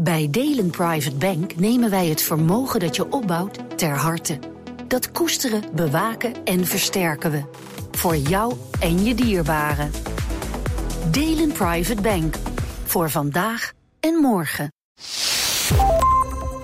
Bij Delen Private Bank nemen wij het vermogen dat je opbouwt ter harte. Dat koesteren, bewaken en versterken we. Voor jou en je dierbaren. Delen Private Bank. Voor vandaag en morgen.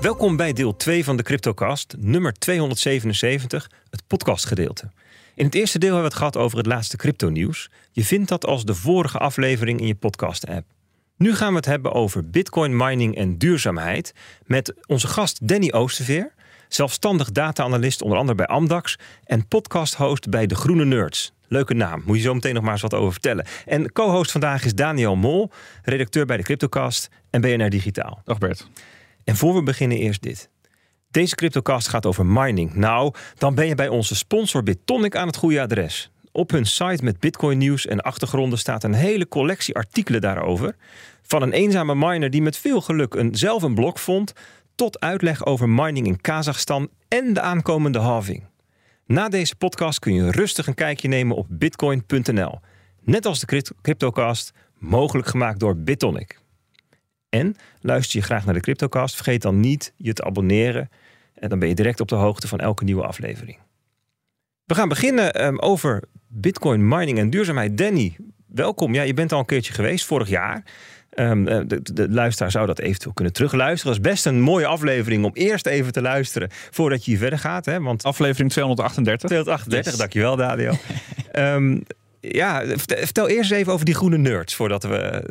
Welkom bij deel 2 van de CryptoCast, nummer 277, het podcastgedeelte. In het eerste deel hebben we het gehad over het laatste crypto-nieuws. Je vindt dat als de vorige aflevering in je podcast-app. Nu gaan we het hebben over bitcoin mining en duurzaamheid met onze gast Danny Oosterveer, zelfstandig data-analyst onder andere bij Amdax en podcast-host bij De Groene Nerds. Leuke naam, moet je zo meteen nog maar eens wat over vertellen. En co-host vandaag is Daniel Mol, redacteur bij de Cryptocast en BNR Digitaal. Dag Bert. En voor we beginnen eerst dit. Deze Cryptocast gaat over mining. Nou, dan ben je bij onze sponsor Bitonic aan het goede adres. Op hun site met Bitcoin nieuws en achtergronden staat een hele collectie artikelen daarover. Van een eenzame miner die met veel geluk een, zelf een blok vond, tot uitleg over mining in Kazachstan en de aankomende halving. Na deze podcast kun je rustig een kijkje nemen op bitcoin.nl. Net als de Cryptocast, mogelijk gemaakt door Bitonic. En luister je graag naar de Cryptocast, vergeet dan niet je te abonneren. En dan ben je direct op de hoogte van elke nieuwe aflevering. We gaan beginnen um, over Bitcoin mining en duurzaamheid. Danny, welkom. Ja, je bent al een keertje geweest vorig jaar. Um, de, de, luisteraar zou dat eventueel kunnen terugluisteren. Dat is best een mooie aflevering om eerst even te luisteren voordat je hier verder gaat. Hè? Want aflevering 238. 238, yes. dankjewel Daniel. um, ja, vertel eerst even over die groene nerds voordat we.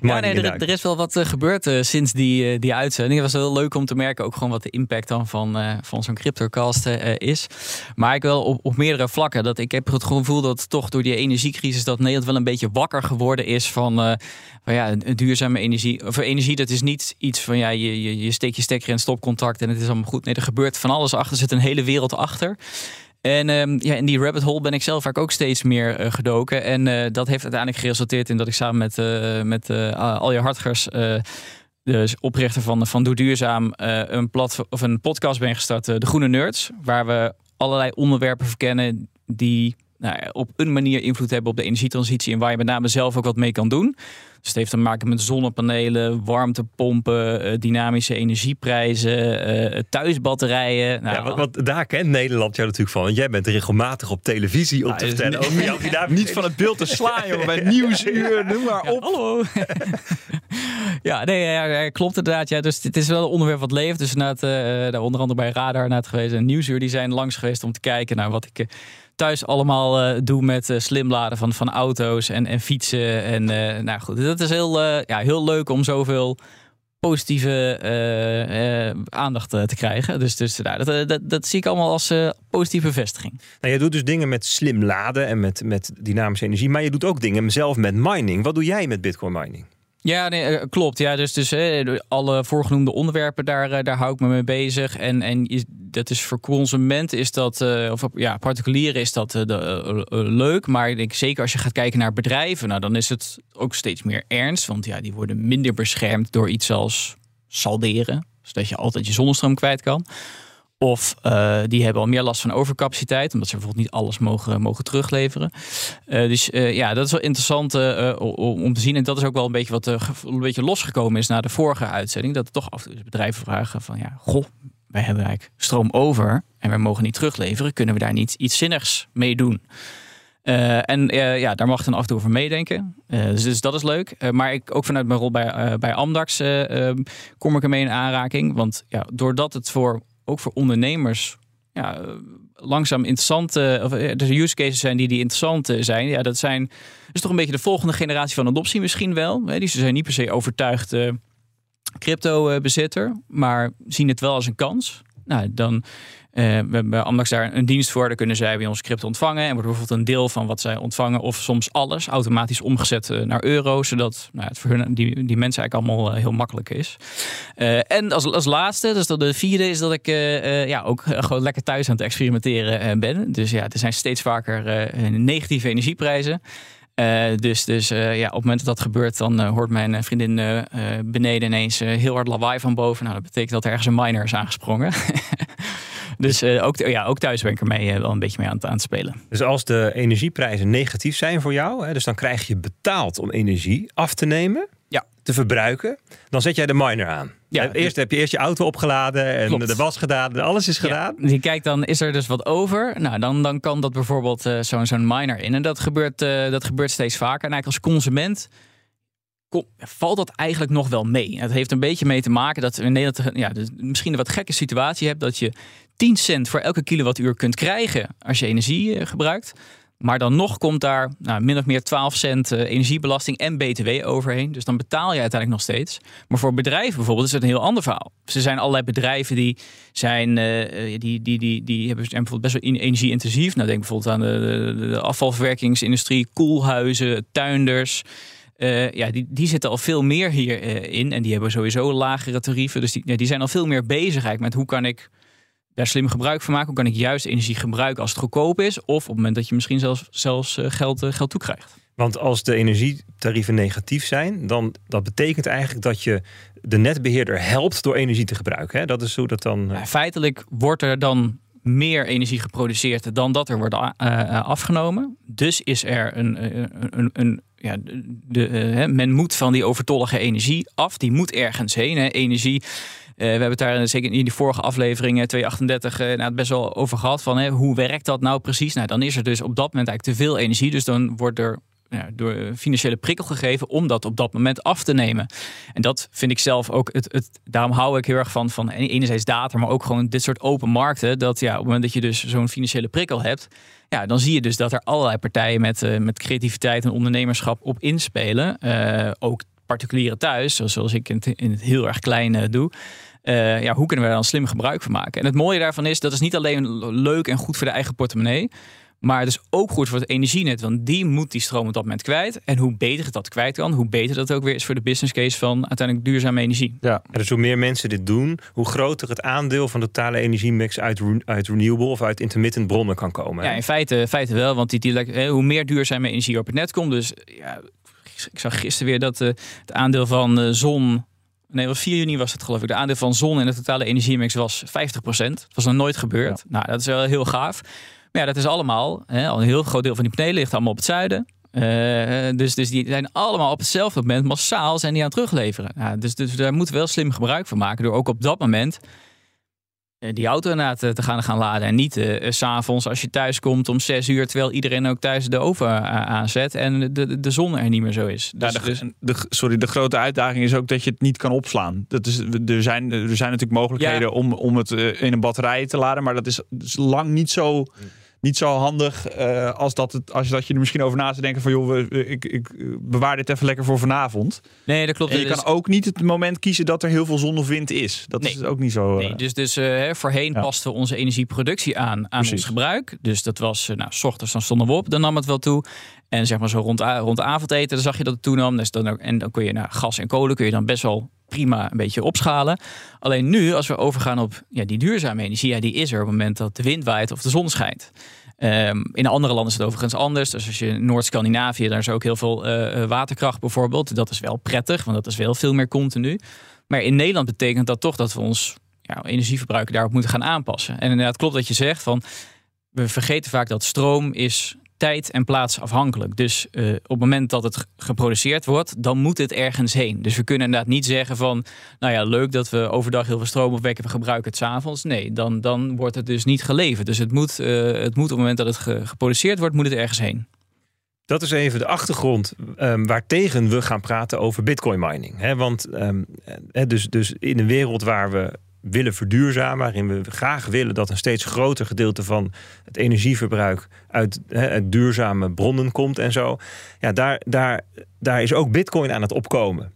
Ja, nee, er, er, is wel wat uh, gebeurd uh, sinds die, uh, die uitzending. Het was heel leuk om te merken ook gewoon wat de impact dan van, van zo'n CryptoCast is. Maar ik wel op, op meerdere vlakken. Dat ik heb het gevoel dat toch door die energiecrisis dat Nederland wel een beetje wakker geworden is van, van ja, duurzame energie. Of energie, dat is niet iets van ja, je, je, je steekt je stekker in stopcontact en het is allemaal goed. Nee, er gebeurt van alles achter. Er zit een hele wereld achter. En um, ja, in die rabbit hole ben ik zelf vaak ook steeds meer uh, gedoken. En uh, dat heeft uiteindelijk geresulteerd in dat ik samen met, uh, met Alje Hartgers, de oprichter van, van Doe Duurzaam, een, of een podcast ben gestart, De Groene Nerds. Waar we allerlei onderwerpen verkennen die nou, op een manier invloed hebben op de energietransitie. En waar je met name zelf ook wat mee kan doen. Dus het heeft te maken met zonnepanelen, warmtepompen, uh, dynamische energieprijzen, uh, thuisbatterijen. Nou, ja, wat, daar kent Nederland jou natuurlijk van. Want jij bent regelmatig op televisie om nou, te vertellen over jouw Niet van het beeld te slaan, joh, bij Nieuwsuur, noem maar op. Ja, hallo. ja, nee, ja, klopt inderdaad. Ja, dus het is wel een onderwerp wat leeft. Dus inderdaad, uh, onder andere bij Radar geweest en Nieuwsuur, die zijn langs geweest om te kijken naar wat ik thuis allemaal uh, doe met uh, slimladen van, van auto's en, en fietsen. En uh, nou goed, dat is heel, ja, heel leuk om zoveel positieve aandacht te krijgen. Dus, dus nou, dat, dat, dat zie ik allemaal als positieve bevestiging. Nou, je doet dus dingen met slim laden en met, met dynamische energie. Maar je doet ook dingen zelf met mining. Wat doe jij met bitcoin mining? Ja, nee, eh, klopt. Ja, dus, dus alle voorgenoemde onderwerpen, daar, eh, daar hou ik me mee bezig. En, en dat is voor consumenten is dat, of ja, particulieren is dat leuk. Maar ik denk zeker als je gaat kijken naar bedrijven, nou, dan is het ook steeds meer ernst. Want ja, die worden minder beschermd door iets als salderen. Zodat je altijd je zonnestroom kwijt kan. Of uh, die hebben al meer last van overcapaciteit, omdat ze bijvoorbeeld niet alles mogen, mogen terugleveren. Uh, dus uh, ja, dat is wel interessant om te zien. En dat is ook wel een beetje wat een beetje losgekomen is na de vorige uitzending. Dat toch af en toe bedrijven vragen van ja, goh, wij hebben eigenlijk stroom over en wij mogen niet terugleveren. Kunnen we daar niet iets zinnigs mee doen? En ja, daar mag dan af en toe over meedenken. Dus, dus, dat is leuk. maar ik, ook vanuit mijn rol bij, bij Amdax ehm, kom ik ermee in aanraking. Want ja, doordat het voor ook voor ondernemers ja, langzaam interessante, of er use cases zijn die, die interessant zijn. Ja, dat zijn is toch een beetje de volgende generatie van adoptie misschien wel. Die zijn niet per se overtuigd crypto bezitter, maar zien het wel als een kans. Nou, dan uh, we hebben Amdax daar een dienst voor. Daar kunnen zij bij ons crypto ontvangen. En wordt bijvoorbeeld een deel van wat zij ontvangen, of soms alles, automatisch omgezet uh, naar euro. Zodat nou, het voor hun, die, die mensen eigenlijk allemaal uh, heel makkelijk is. en als, als laatste, dus de vierde, is dat ik ja, ook gewoon lekker thuis aan het experimenteren ben. Dus ja, er zijn steeds vaker negatieve energieprijzen. Dus dus ja, op het moment dat dat gebeurt, dan hoort mijn vriendin beneden ineens heel hard lawaai van boven. Nou, dat betekent dat er ergens een miner is aangesprongen. Dus uh, ook, ja, ook thuis ben ik ermee uh, wel een beetje mee aan, aan het spelen. Dus als de energieprijzen negatief zijn voor jou, hè, dus dan krijg je betaald om energie af te nemen. Ja. te verbruiken, dan zet jij de miner aan. Ja. Eh, Eerst heb je eerst je auto opgeladen en Klopt. de was gedaan, alles is gedaan. Ja, die kijkt dan, is er dus wat over? Nou, dan, dan kan dat bijvoorbeeld eh, zo'n zo'n miner in. En dat gebeurt, eh, dat gebeurt steeds vaker. En eigenlijk als consument valt dat eigenlijk nog wel mee. Het heeft een beetje mee te maken dat we in Nederland ja, dus misschien een wat gekke situatie hebt... dat je 10 cent voor elke kilowattuur kunt krijgen als je energie eh, gebruikt... Maar dan nog komt daar nou, min of meer 12 cent eh, energiebelasting en BTW overheen. Dus dan betaal je uiteindelijk nog steeds. Maar voor bedrijven bijvoorbeeld is het een heel ander verhaal. Dus er zijn allerlei bedrijven die zijn, eh, die, die, die, die hebben bijvoorbeeld best wel energie-intensief. Nou, denk bijvoorbeeld aan de afvalverwerkingsindustrie, koelhuizen, tuinders. Eh, ja, die, die zitten al veel meer hierin. in en die hebben sowieso lagere tarieven. Dus die, ja, die zijn al veel meer bezig eigenlijk met hoe kan ik daar slim gebruik van maken. Hoe kan ik juist energie gebruiken als het goedkoop is? Of op het moment dat je misschien zelfs, zelfs eh, geld, eh, geld toekrijgt. Want als de energietarieven negatief zijn, dan dat betekent eigenlijk dat je de netbeheerder helpt door energie te gebruiken. Hè? Dat is hoe dat dan. eh, Ja, feitelijk wordt er dan meer energie geproduceerd dan dat er wordt eh, afgenomen. Dus is er een, eh, een, een, een ja, de, eh, hè, men moet van die overtollige energie af. Die moet ergens heen. Hè. Energie. eh, we hebben het daar zeker in die vorige aflevering eh, 238 eh, nou, het best wel over gehad. Van, hè, hoe werkt dat nou precies? Nou, dan is er dus op dat moment eigenlijk te veel energie. Dus dan wordt er ja, door eh, financiële prikkel gegeven om dat op dat moment af te nemen. En dat vind ik zelf ook, het, het, daarom hou ik heel erg van, van enerzijds data, maar ook gewoon dit soort open markten. Dat ja, op het moment dat je dus zo'n financiële prikkel hebt, ja, dan zie je dus dat er allerlei partijen met, eh, met creativiteit en ondernemerschap op inspelen. Eh, ook particulieren thuis, zoals- ik in het, in het heel erg klein eh, doe. Ja, hoe kunnen we daar dan slim gebruik van maken? En het mooie daarvan is, dat is niet alleen leuk en goed voor de eigen portemonnee. Maar het is ook goed voor het energienet, want die moet die stroom op dat moment kwijt. En hoe beter het dat kwijt kan, hoe beter dat ook weer is voor de business case van uiteindelijk duurzame energie. Ja. En dus hoe meer mensen dit doen, hoe groter het aandeel van de totale energiemix uit, uit renewable of uit intermittent bronnen kan komen. hè? Ja, in feite, feite wel, want die, die, eh, hoe meer duurzame energie op het net komt. Dus ja, ik zag gisteren weer dat eh, het aandeel van eh, zon. Nee, was 4 juni was het geloof ik. De aandeel van zon in de totale energiemix was 50%. Dat was nog nooit gebeurd. Nou, dat is wel heel gaaf. Maar ja, dat is allemaal, hè, al een heel groot deel van die panelen ligt allemaal op het zuiden. Eh, dus, dus die zijn allemaal op hetzelfde moment massaal zijn die aan het terugleveren. Ja, dus, dus daar moeten we wel slim gebruik van maken. Door ook op dat moment eh, die auto inderdaad eh, te gaan, gaan laden. En niet eh, s s'avonds als je thuis komt om zes uur... terwijl iedereen ook thuis de oven aanzet en de, de, de zon er niet meer zo is. Ja, Dus, de, dus- de, sorry, de grote uitdaging is ook dat je het niet kan opslaan. Dat is, er, zijn, er zijn natuurlijk mogelijkheden om, om het in een batterij te laden, maar dat is, dat is lang niet zo, niet zo handig eh, als, dat het, als dat je er misschien over na te denken van joh, we, ik, ik eh, bewaar dit even lekker voor vanavond. nee, dat klopt. En je Dus- kan ook niet het moment kiezen dat er heel veel zon of wind is. Dat Nee. is ook niet zo. eh, Nee, dus, dus eh, hè, voorheen Ja. pasten we onze energieproductie aan aan Precies. ons gebruik. Dus dat was, eh, nou, s ochtends dan stonden we op, dan nam het wel toe. En zeg maar zo rond, rond avondeten, dan zag je dat het toenam. Dus dan ook, en dan kun je naar gas en kolen, kun je dan best wel prima een beetje opschalen. Alleen nu, als we overgaan op ja, die duurzame energie, ja, die is er op het moment dat de wind waait of de zon schijnt. Ehm, in andere landen is het overigens anders. Dus als je in Noord-Scandinavië, daar is ook heel veel eh, eh, waterkracht bijvoorbeeld. Dat is wel prettig, want dat is wel veel meer continu. Maar in Nederland betekent dat toch dat we ons ja, energieverbruik daarop moeten gaan aanpassen. En inderdaad klopt wat je zegt van we vergeten vaak dat stroom is tijd en plaats afhankelijk. Dus eh, op het moment dat het geproduceerd wordt, dan moet het ergens heen. Dus we kunnen inderdaad niet zeggen van, nou ja, leuk dat we overdag heel veel stroom opwekken, we gebruiken het s'avonds. Nee, dan, dan wordt het dus niet geleverd. Dus het moet, eh, het moet op het moment dat het ge- geproduceerd wordt, moet het ergens heen. Dat is even de achtergrond ehm, waartegen we gaan praten over bitcoin mining. Hè, want eh, dus, dus in een wereld waar we willen verduurzamen, waarin we graag willen dat een steeds groter gedeelte van het energieverbruik uit, duurzame bronnen komt en zo. Ja, daar, daar, daar is ook bitcoin aan het opkomen.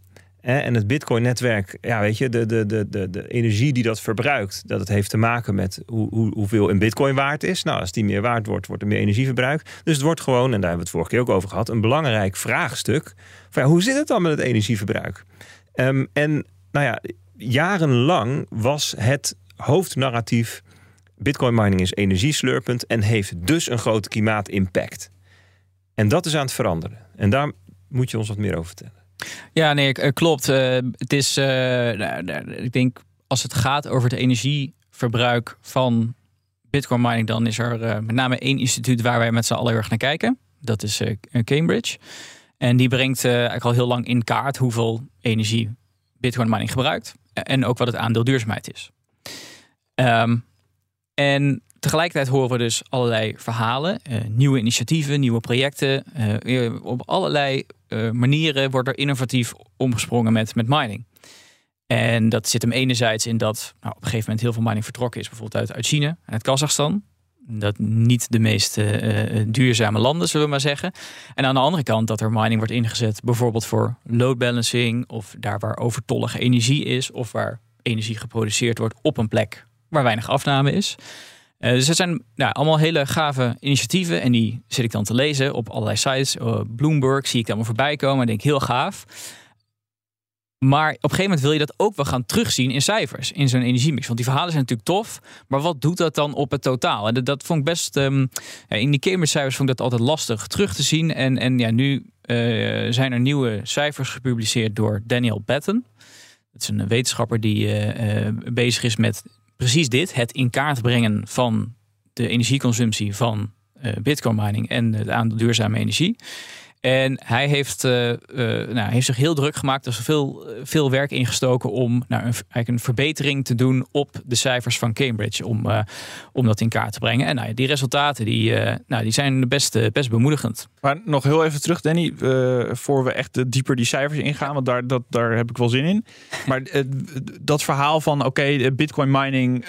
En het Bitcoin-netwerk, ja, weet je, de, de, de, de, de energie die dat verbruikt, dat het heeft te maken met hoe, hoe, hoeveel een Bitcoin waard is. Nou, als die meer waard wordt, wordt er meer energie verbruikt. Dus het wordt gewoon, en daar hebben we het vorige keer ook over gehad, een belangrijk vraagstuk. Van, ja, hoe zit het dan met het energieverbruik? Ehm, en nou ja, jarenlang was het hoofdnarratief: Bitcoin mining is energieslurpend en heeft dus een grote klimaatimpact. En dat is aan het veranderen. En daar moet je ons wat meer over vertellen. Ja, nee, eh, klopt. Eh, het is, eh, nou, nou, ik denk, als het gaat over het energieverbruik van Bitcoin mining, dan is er met name één instituut waar wij met z'n allen heel erg naar kijken. Dat is Cambridge. En die brengt eigenlijk al heel lang in kaart hoeveel energie Bitcoin mining gebruikt. En ook wat het aandeel duurzaamheid is. Um, en tegelijkertijd horen we dus allerlei verhalen, uh, nieuwe initiatieven, nieuwe projecten. Uh, op allerlei manieren wordt er innovatief omgesprongen met, met mining. En dat zit hem enerzijds in dat nou, op een gegeven moment heel veel mining vertrokken is, bijvoorbeeld uit, uit China en uit Kazachstan. Dat niet de meest uh, duurzame landen, zullen we maar zeggen. En aan de andere kant dat er mining wordt ingezet, bijvoorbeeld voor load balancing, of daar waar overtollige energie is, of waar energie geproduceerd wordt op een plek waar weinig afname is. Uh, dus het zijn allemaal hele gave initiatieven. En die zit ik dan te lezen op allerlei sites. Bloomberg zie ik allemaal voorbij komen en denk heel gaaf. Maar op een gegeven moment wil je dat ook wel gaan terugzien in cijfers, in zo'n energiemix. Want die verhalen zijn natuurlijk tof, maar wat doet dat dan op het totaal? En dat, vond ik best, um, in die Cambridge cijfers vond ik dat altijd lastig terug te zien. En, en ja, nu uh, zijn er nieuwe cijfers gepubliceerd door Daniel Batten. Dat is een wetenschapper die uh, bezig is met precies dit, het in kaart brengen van de energieconsumptie van bitcoin mining en het aandeel duurzame energie. En hij heeft, uh, uh, nou, heeft zich heel druk gemaakt. Er is veel, veel werk ingestoken om nou, een, eigenlijk een verbetering te doen op de cijfers van Cambridge. Om, uh, om dat in kaart te brengen. En nou, die resultaten die, nou, die zijn best, best bemoedigend. Maar nog heel even terug, Danny. voor we echt dieper die cijfers ingaan. Want daar, dat, daar heb ik wel zin in. Maar dat verhaal van oké, bitcoin mining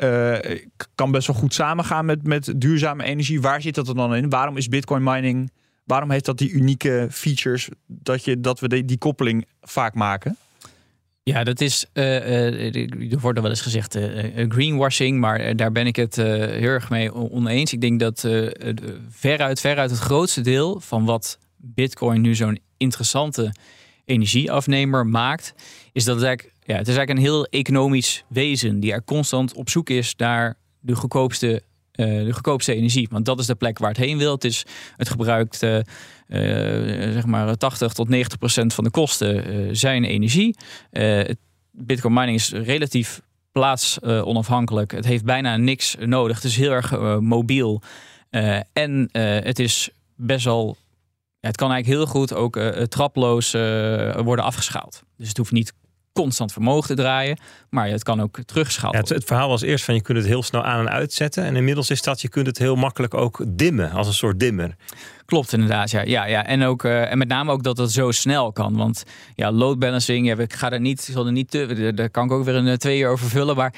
kan best wel goed samengaan met, met duurzame energie. Waar zit dat er dan in? Waarom is bitcoin mining Waarom heeft dat die unieke features dat, je, dat we die, die koppeling vaak maken? Ja, dat is, uh, er wordt wel eens gezegd uh, greenwashing, maar daar ben ik het heel erg mee oneens. Ik denk dat veruit, veruit het grootste deel van wat Bitcoin nu zo'n interessante energieafnemer maakt, is dat het eigenlijk, ja, het is eigenlijk een heel economisch wezen die er constant op zoek is naar de goedkoopste uh, de goedkoopste energie. Want dat is de plek waar het heen wil. Het, is, het gebruikt uh, zeg maar 80 tot 90 procent van de kosten zijn energie. Bitcoin mining is relatief plaatsonafhankelijk. het heeft bijna niks nodig. Het is heel erg mobiel. en het is best wel het kan eigenlijk heel goed ook traploos worden afgeschaald. Dus het hoeft niet constant vermogen te draaien. Maar het kan ook teruggeschaald ja, het, het, verhaal was eerst van je kunt het heel snel aan en uitzetten. En inmiddels is dat je kunt het heel makkelijk ook dimmen als een soort dimmer. Klopt inderdaad, ja. ja, ja. En, ook, uh, en met name ook dat het zo snel kan. Want ja, load balancing, ja, ik ga er niet, zal er niet te, daar kan ik ook weer een eh, twee uur over vullen. Maar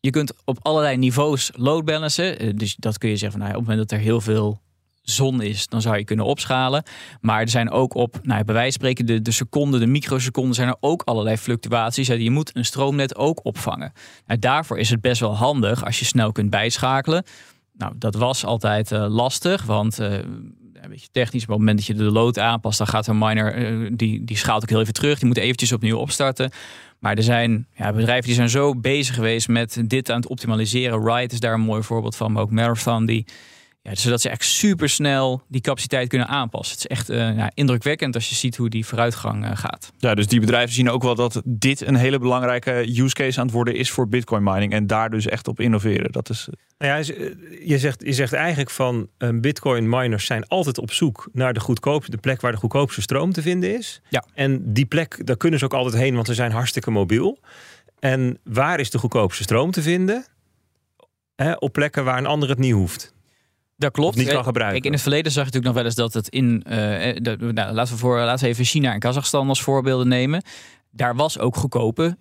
je kunt op allerlei niveaus load balancen. Eh, dus dat kun je zeggen van nou, op het moment dat er heel veel zon is, dan zou je kunnen opschalen. Maar er zijn ook op, nou, bij wijze van spreken, de, de seconden, de microseconden, zijn er ook allerlei fluctuaties. Je moet een stroomnet ook opvangen. Nou, daarvoor is het best wel handig als je snel kunt bijschakelen. Nou, dat was altijd uh, lastig, want een beetje technisch, op het moment dat je de load aanpast, dan gaat een miner, uh, die, die schaalt ook heel even terug. Die moet eventjes opnieuw opstarten. Maar er zijn ja, bedrijven die zijn zo bezig geweest met dit aan het optimaliseren. Riot is daar een mooi voorbeeld van, maar ook Marathon, die ja, zodat ze echt super snel die capaciteit kunnen aanpassen. Het is echt uh, ja, indrukwekkend als je ziet hoe die vooruitgang uh, gaat. Ja, dus die bedrijven zien ook wel dat dit een hele belangrijke use case aan het worden is voor Bitcoin mining. En daar dus echt op innoveren. Dat is. Nou ja, je zegt, je zegt eigenlijk van uh, Bitcoin miners zijn altijd op zoek naar de goedkoopste, de plek waar de goedkoopste stroom te vinden is. Ja. En die plek, daar kunnen ze ook altijd heen, want ze zijn hartstikke mobiel. En waar is de goedkoopste stroom te vinden? op plekken waar een ander het niet hoeft. Dat klopt. Niet kan gebruiken. in het verleden zag je natuurlijk nog wel eens dat het in. Uh, de, nou, laten, we voor, laten we even China en Kazachstan als voorbeelden nemen. Daar was ook goedkope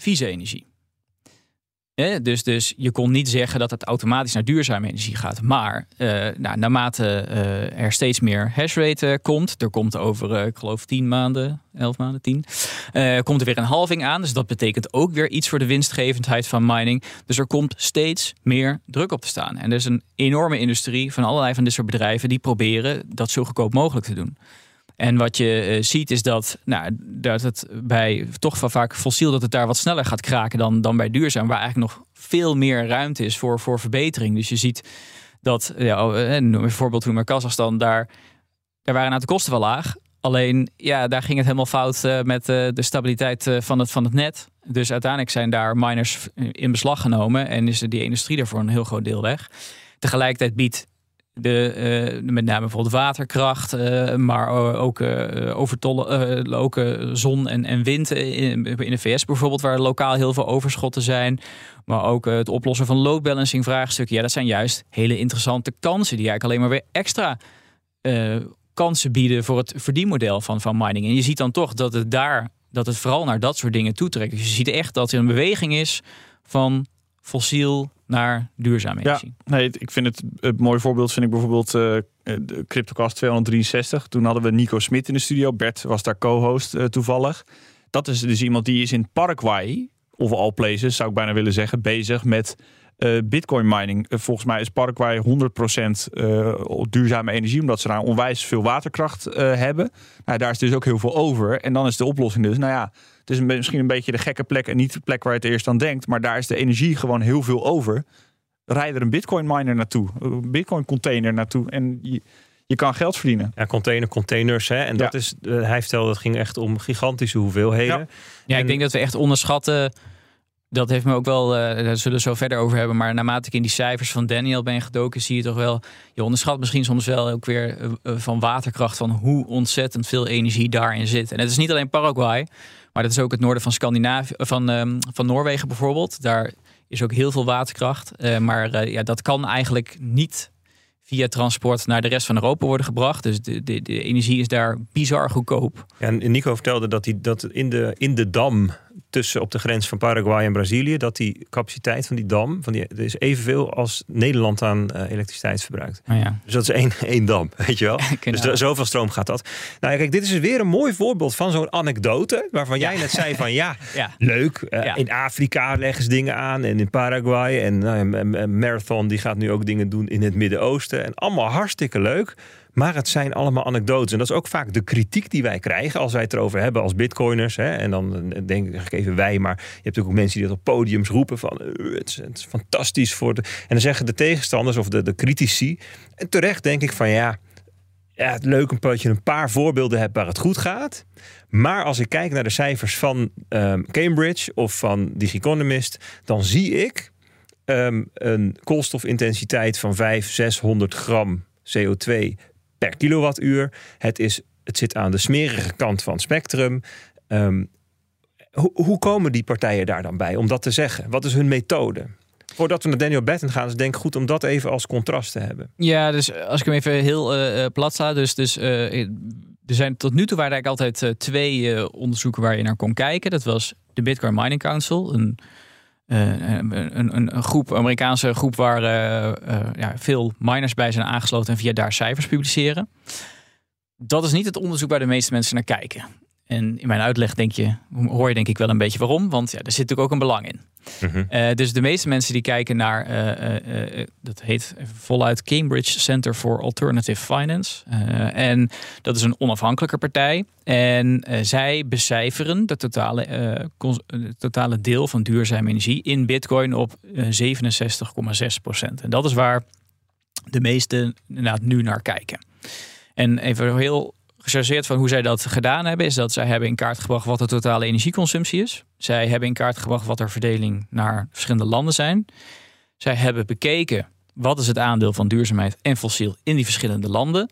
vieze-energie. dus, dus je kon niet zeggen dat het automatisch naar duurzame energie gaat. Maar uh, nou, naarmate uh, er steeds meer hashrate komt, er komt over, ik geloof, 10 maanden, 11 maanden, 10, komt er weer een halving aan. Dus dat betekent ook weer iets voor de winstgevendheid van mining. Dus er komt steeds meer druk op te staan. En er is een enorme industrie van allerlei van dit soort bedrijven die proberen dat zo goedkoop mogelijk te doen. En wat je uh, ziet is dat, nou, dat het bij toch van vaak fossiel dat het daar wat sneller gaat kraken dan, dan bij duurzaam, waar eigenlijk nog veel meer ruimte is voor, voor verbetering. Dus je ziet dat, ja, oh, eh, bijvoorbeeld toen maar Kazachstan, daar, daar waren nou de kosten wel laag. Alleen, ja, daar ging het helemaal fout uh, met de stabiliteit van, het, van het net. Dus uiteindelijk zijn daar miners in beslag genomen en is die industrie er voor een heel groot deel weg. Tegelijkertijd biedt De, eh, met name bijvoorbeeld waterkracht, eh, maar ook, uh, zon en, en wind in, in, de VS bijvoorbeeld, waar lokaal heel veel overschotten zijn. Maar ook het oplossen van load balancing vraagstukken. Ja, dat zijn juist hele interessante kansen die eigenlijk alleen maar weer extra kansen bieden voor het verdienmodel van, van mining. En je ziet dan toch dat het daar, dat het vooral naar dat soort dingen toetrekt. Dus je ziet echt dat er een beweging is van fossiel naar duurzame energie. Ja, nee, ik vind het een mooi voorbeeld vind ik bijvoorbeeld uh, de CryptoCast 263. Toen hadden we Nico Smit in de studio. Bert was daar co-host uh, toevallig. Dat is dus iemand die is in Paraguay, of all places zou ik bijna willen zeggen, bezig met uh, bitcoin mining. Uh, volgens mij is Paraguay 100% uh, duurzame energie, omdat ze daar onwijs veel waterkracht hebben. Nou, daar is dus ook heel veel over. En dan is de oplossing dus, nou ja, het is misschien een beetje de gekke plek en niet de plek waar je het eerst aan denkt, maar daar is de energie gewoon heel veel over. Rijd er een bitcoin miner naartoe, een bitcoin container naartoe en je, je kan geld verdienen. Ja, container, containers. Hè? En dat is, hij vertelde, dat ging echt om gigantische hoeveelheden. Ja, ja ik denk dat we echt onderschatten dat heeft me ook wel, uh, daar zullen we zo verder over hebben. Maar naarmate ik in die cijfers van Daniel ben gedoken, zie je toch wel, je onderschat misschien soms wel ook weer uh, van waterkracht, van hoe ontzettend veel energie daarin zit. En het is niet alleen Paraguay, maar dat is ook het noorden van Scandinavië, van, um, van Noorwegen bijvoorbeeld. Daar is ook heel veel waterkracht. Maar ja, dat kan eigenlijk niet via transport naar de rest van Europa worden gebracht. Dus de, de, de energie is daar bizar goedkoop. En Nico vertelde dat, hij, dat in, de, in de dam tussen op de grens van Paraguay en Brazilië, dat die capaciteit van die dam van die, is evenveel als Nederland aan uh, elektriciteit verbruikt. Oh ja. Dus dat is één, één dam, weet je wel. dus zoveel stroom gaat dat. Nou kijk, dit is weer een mooi voorbeeld van zo'n anekdote waarvan jij net zei van ja, leuk. Uh, in Afrika leggen ze dingen aan en in Paraguay en nou, Marathon die gaat nu ook dingen doen in het Midden-Oosten en allemaal hartstikke leuk. Maar het zijn allemaal anekdotes. En dat is ook vaak de kritiek die wij krijgen als wij het erover hebben als bitcoiners. Hè. En dan denk ik even wij, maar je hebt ook mensen die dat op podiums roepen van uh, het, is, fantastisch voor de. En dan zeggen de tegenstanders of de, de critici. En terecht denk ik van ja. Ja, het leuk dat je een paar voorbeelden hebt waar het goed gaat. Maar als ik kijk naar de cijfers van um, Cambridge of van Digiconomist, dan zie ik um, een koolstofintensiteit van 500, 600 gram CO2 per kilowattuur. Het, is, het zit aan de smerige kant van het spectrum. Um, hoe, komen die partijen daar dan bij om dat te zeggen? Wat is hun methode? Voordat we naar Daniel Batten gaan, is denk ik goed om dat even als contrast te hebben. Ja, dus als ik hem even heel uh, plat sla. Dus, dus er zijn tot nu toe waren eigenlijk altijd twee onderzoeken waar je naar kon kijken. Dat was de Bitcoin Mining Council, een een, een, een, groep, Amerikaanse groep waar ja, veel miners bij zijn aangesloten en via daar cijfers publiceren. Dat is niet het onderzoek waar de meeste mensen naar kijken. En in mijn uitleg denk je, hoor je denk ik wel een beetje waarom, want ja, er zit natuurlijk ook een belang in. Mhm. uh, dus de meeste mensen die kijken naar, uh, uh, dat heet voluit Cambridge Center for Alternative Finance. en dat is een onafhankelijke partij. En zij becijferen de totale, totale deel van duurzame energie in bitcoin op 67,6 procent. En dat is waar de meesten nu naar kijken. En even heel gechargeerd van hoe zij dat gedaan hebben, is dat zij hebben in kaart gebracht wat de totale energieconsumptie is. Zij hebben in kaart gebracht wat er verdeling naar verschillende landen zijn. Zij hebben bekeken wat is het aandeel van duurzaamheid en fossiel in die verschillende landen.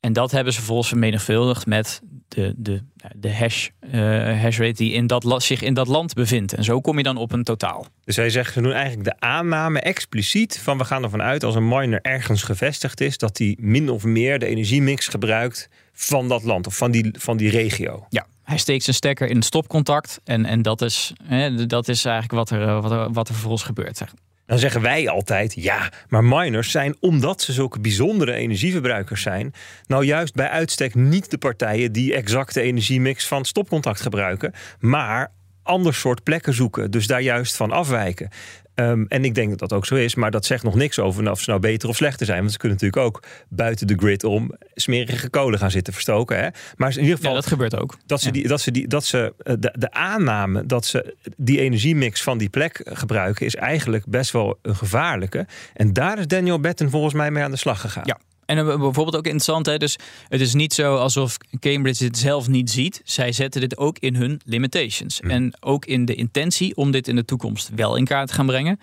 En dat hebben ze vervolgens vermenigvuldigd met de, de, de hash, uh, rate die in dat, zich in dat land bevindt. En zo kom je dan op een totaal. Dus zij zeggen, ze doen eigenlijk de aanname expliciet van we gaan ervan uit als een miner ergens gevestigd is, dat hij min of meer de energiemix gebruikt van dat land of van die, van die regio. Ja, hij steekt zijn stekker in het stopcontact en, en dat, is, hè, dat is eigenlijk wat er, wat er, wat er vervolgens gebeurt. Zeg. Dan zeggen wij altijd, ja, maar miners zijn, omdat ze zulke bijzondere energieverbruikers zijn, nou juist bij uitstek niet de partijen die exact de energiemix van stopcontact gebruiken, maar ander soort plekken zoeken. Dus daar juist van afwijken. Ehm, en ik denk dat dat ook zo is, maar dat zegt nog niks over of ze nou beter of slechter zijn. Want ze kunnen natuurlijk ook buiten de grid om smerige kolen gaan zitten verstoken. Hè? Maar in ieder geval. Ja, dat gebeurt ook. Dat ze, die, dat ze, die, dat ze eh, de, de aanname dat ze die energiemix van die plek gebruiken, is eigenlijk best wel een gevaarlijke. En daar is Daniel Batten volgens mij mee aan de slag gegaan. Ja, en bijvoorbeeld ook interessant, hè? dus het is niet zo alsof Cambridge het zelf niet ziet. Zij zetten dit ook in hun limitations. Hm. En ook in de intentie om dit in de toekomst wel in kaart te gaan brengen.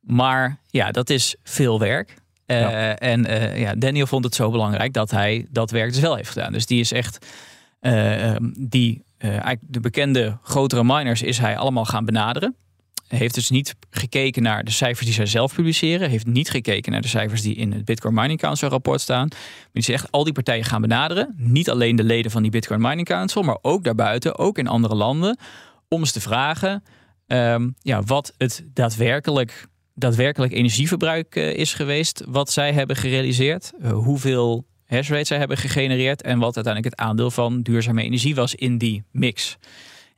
Maar ja, dat is veel werk. En ja, Daniel vond het zo belangrijk dat hij dat werk dus wel heeft gedaan. Dus die is echt ehm, die eigenlijk de bekende grotere miners is hij allemaal gaan benaderen heeft dus niet gekeken naar de cijfers die zij zelf publiceren. Heeft niet gekeken naar de cijfers die in het Bitcoin Mining Council rapport staan. Maar die zegt al die partijen gaan benaderen. Niet alleen de leden van die Bitcoin Mining Council, maar ook daarbuiten, ook in andere landen. Om eens te vragen ehm, ja, wat het daadwerkelijk, daadwerkelijk energieverbruik uh, is geweest. Wat zij hebben gerealiseerd. Uh, hoeveel hashrate zij hebben gegenereerd. En wat uiteindelijk het aandeel van duurzame energie was in die mix.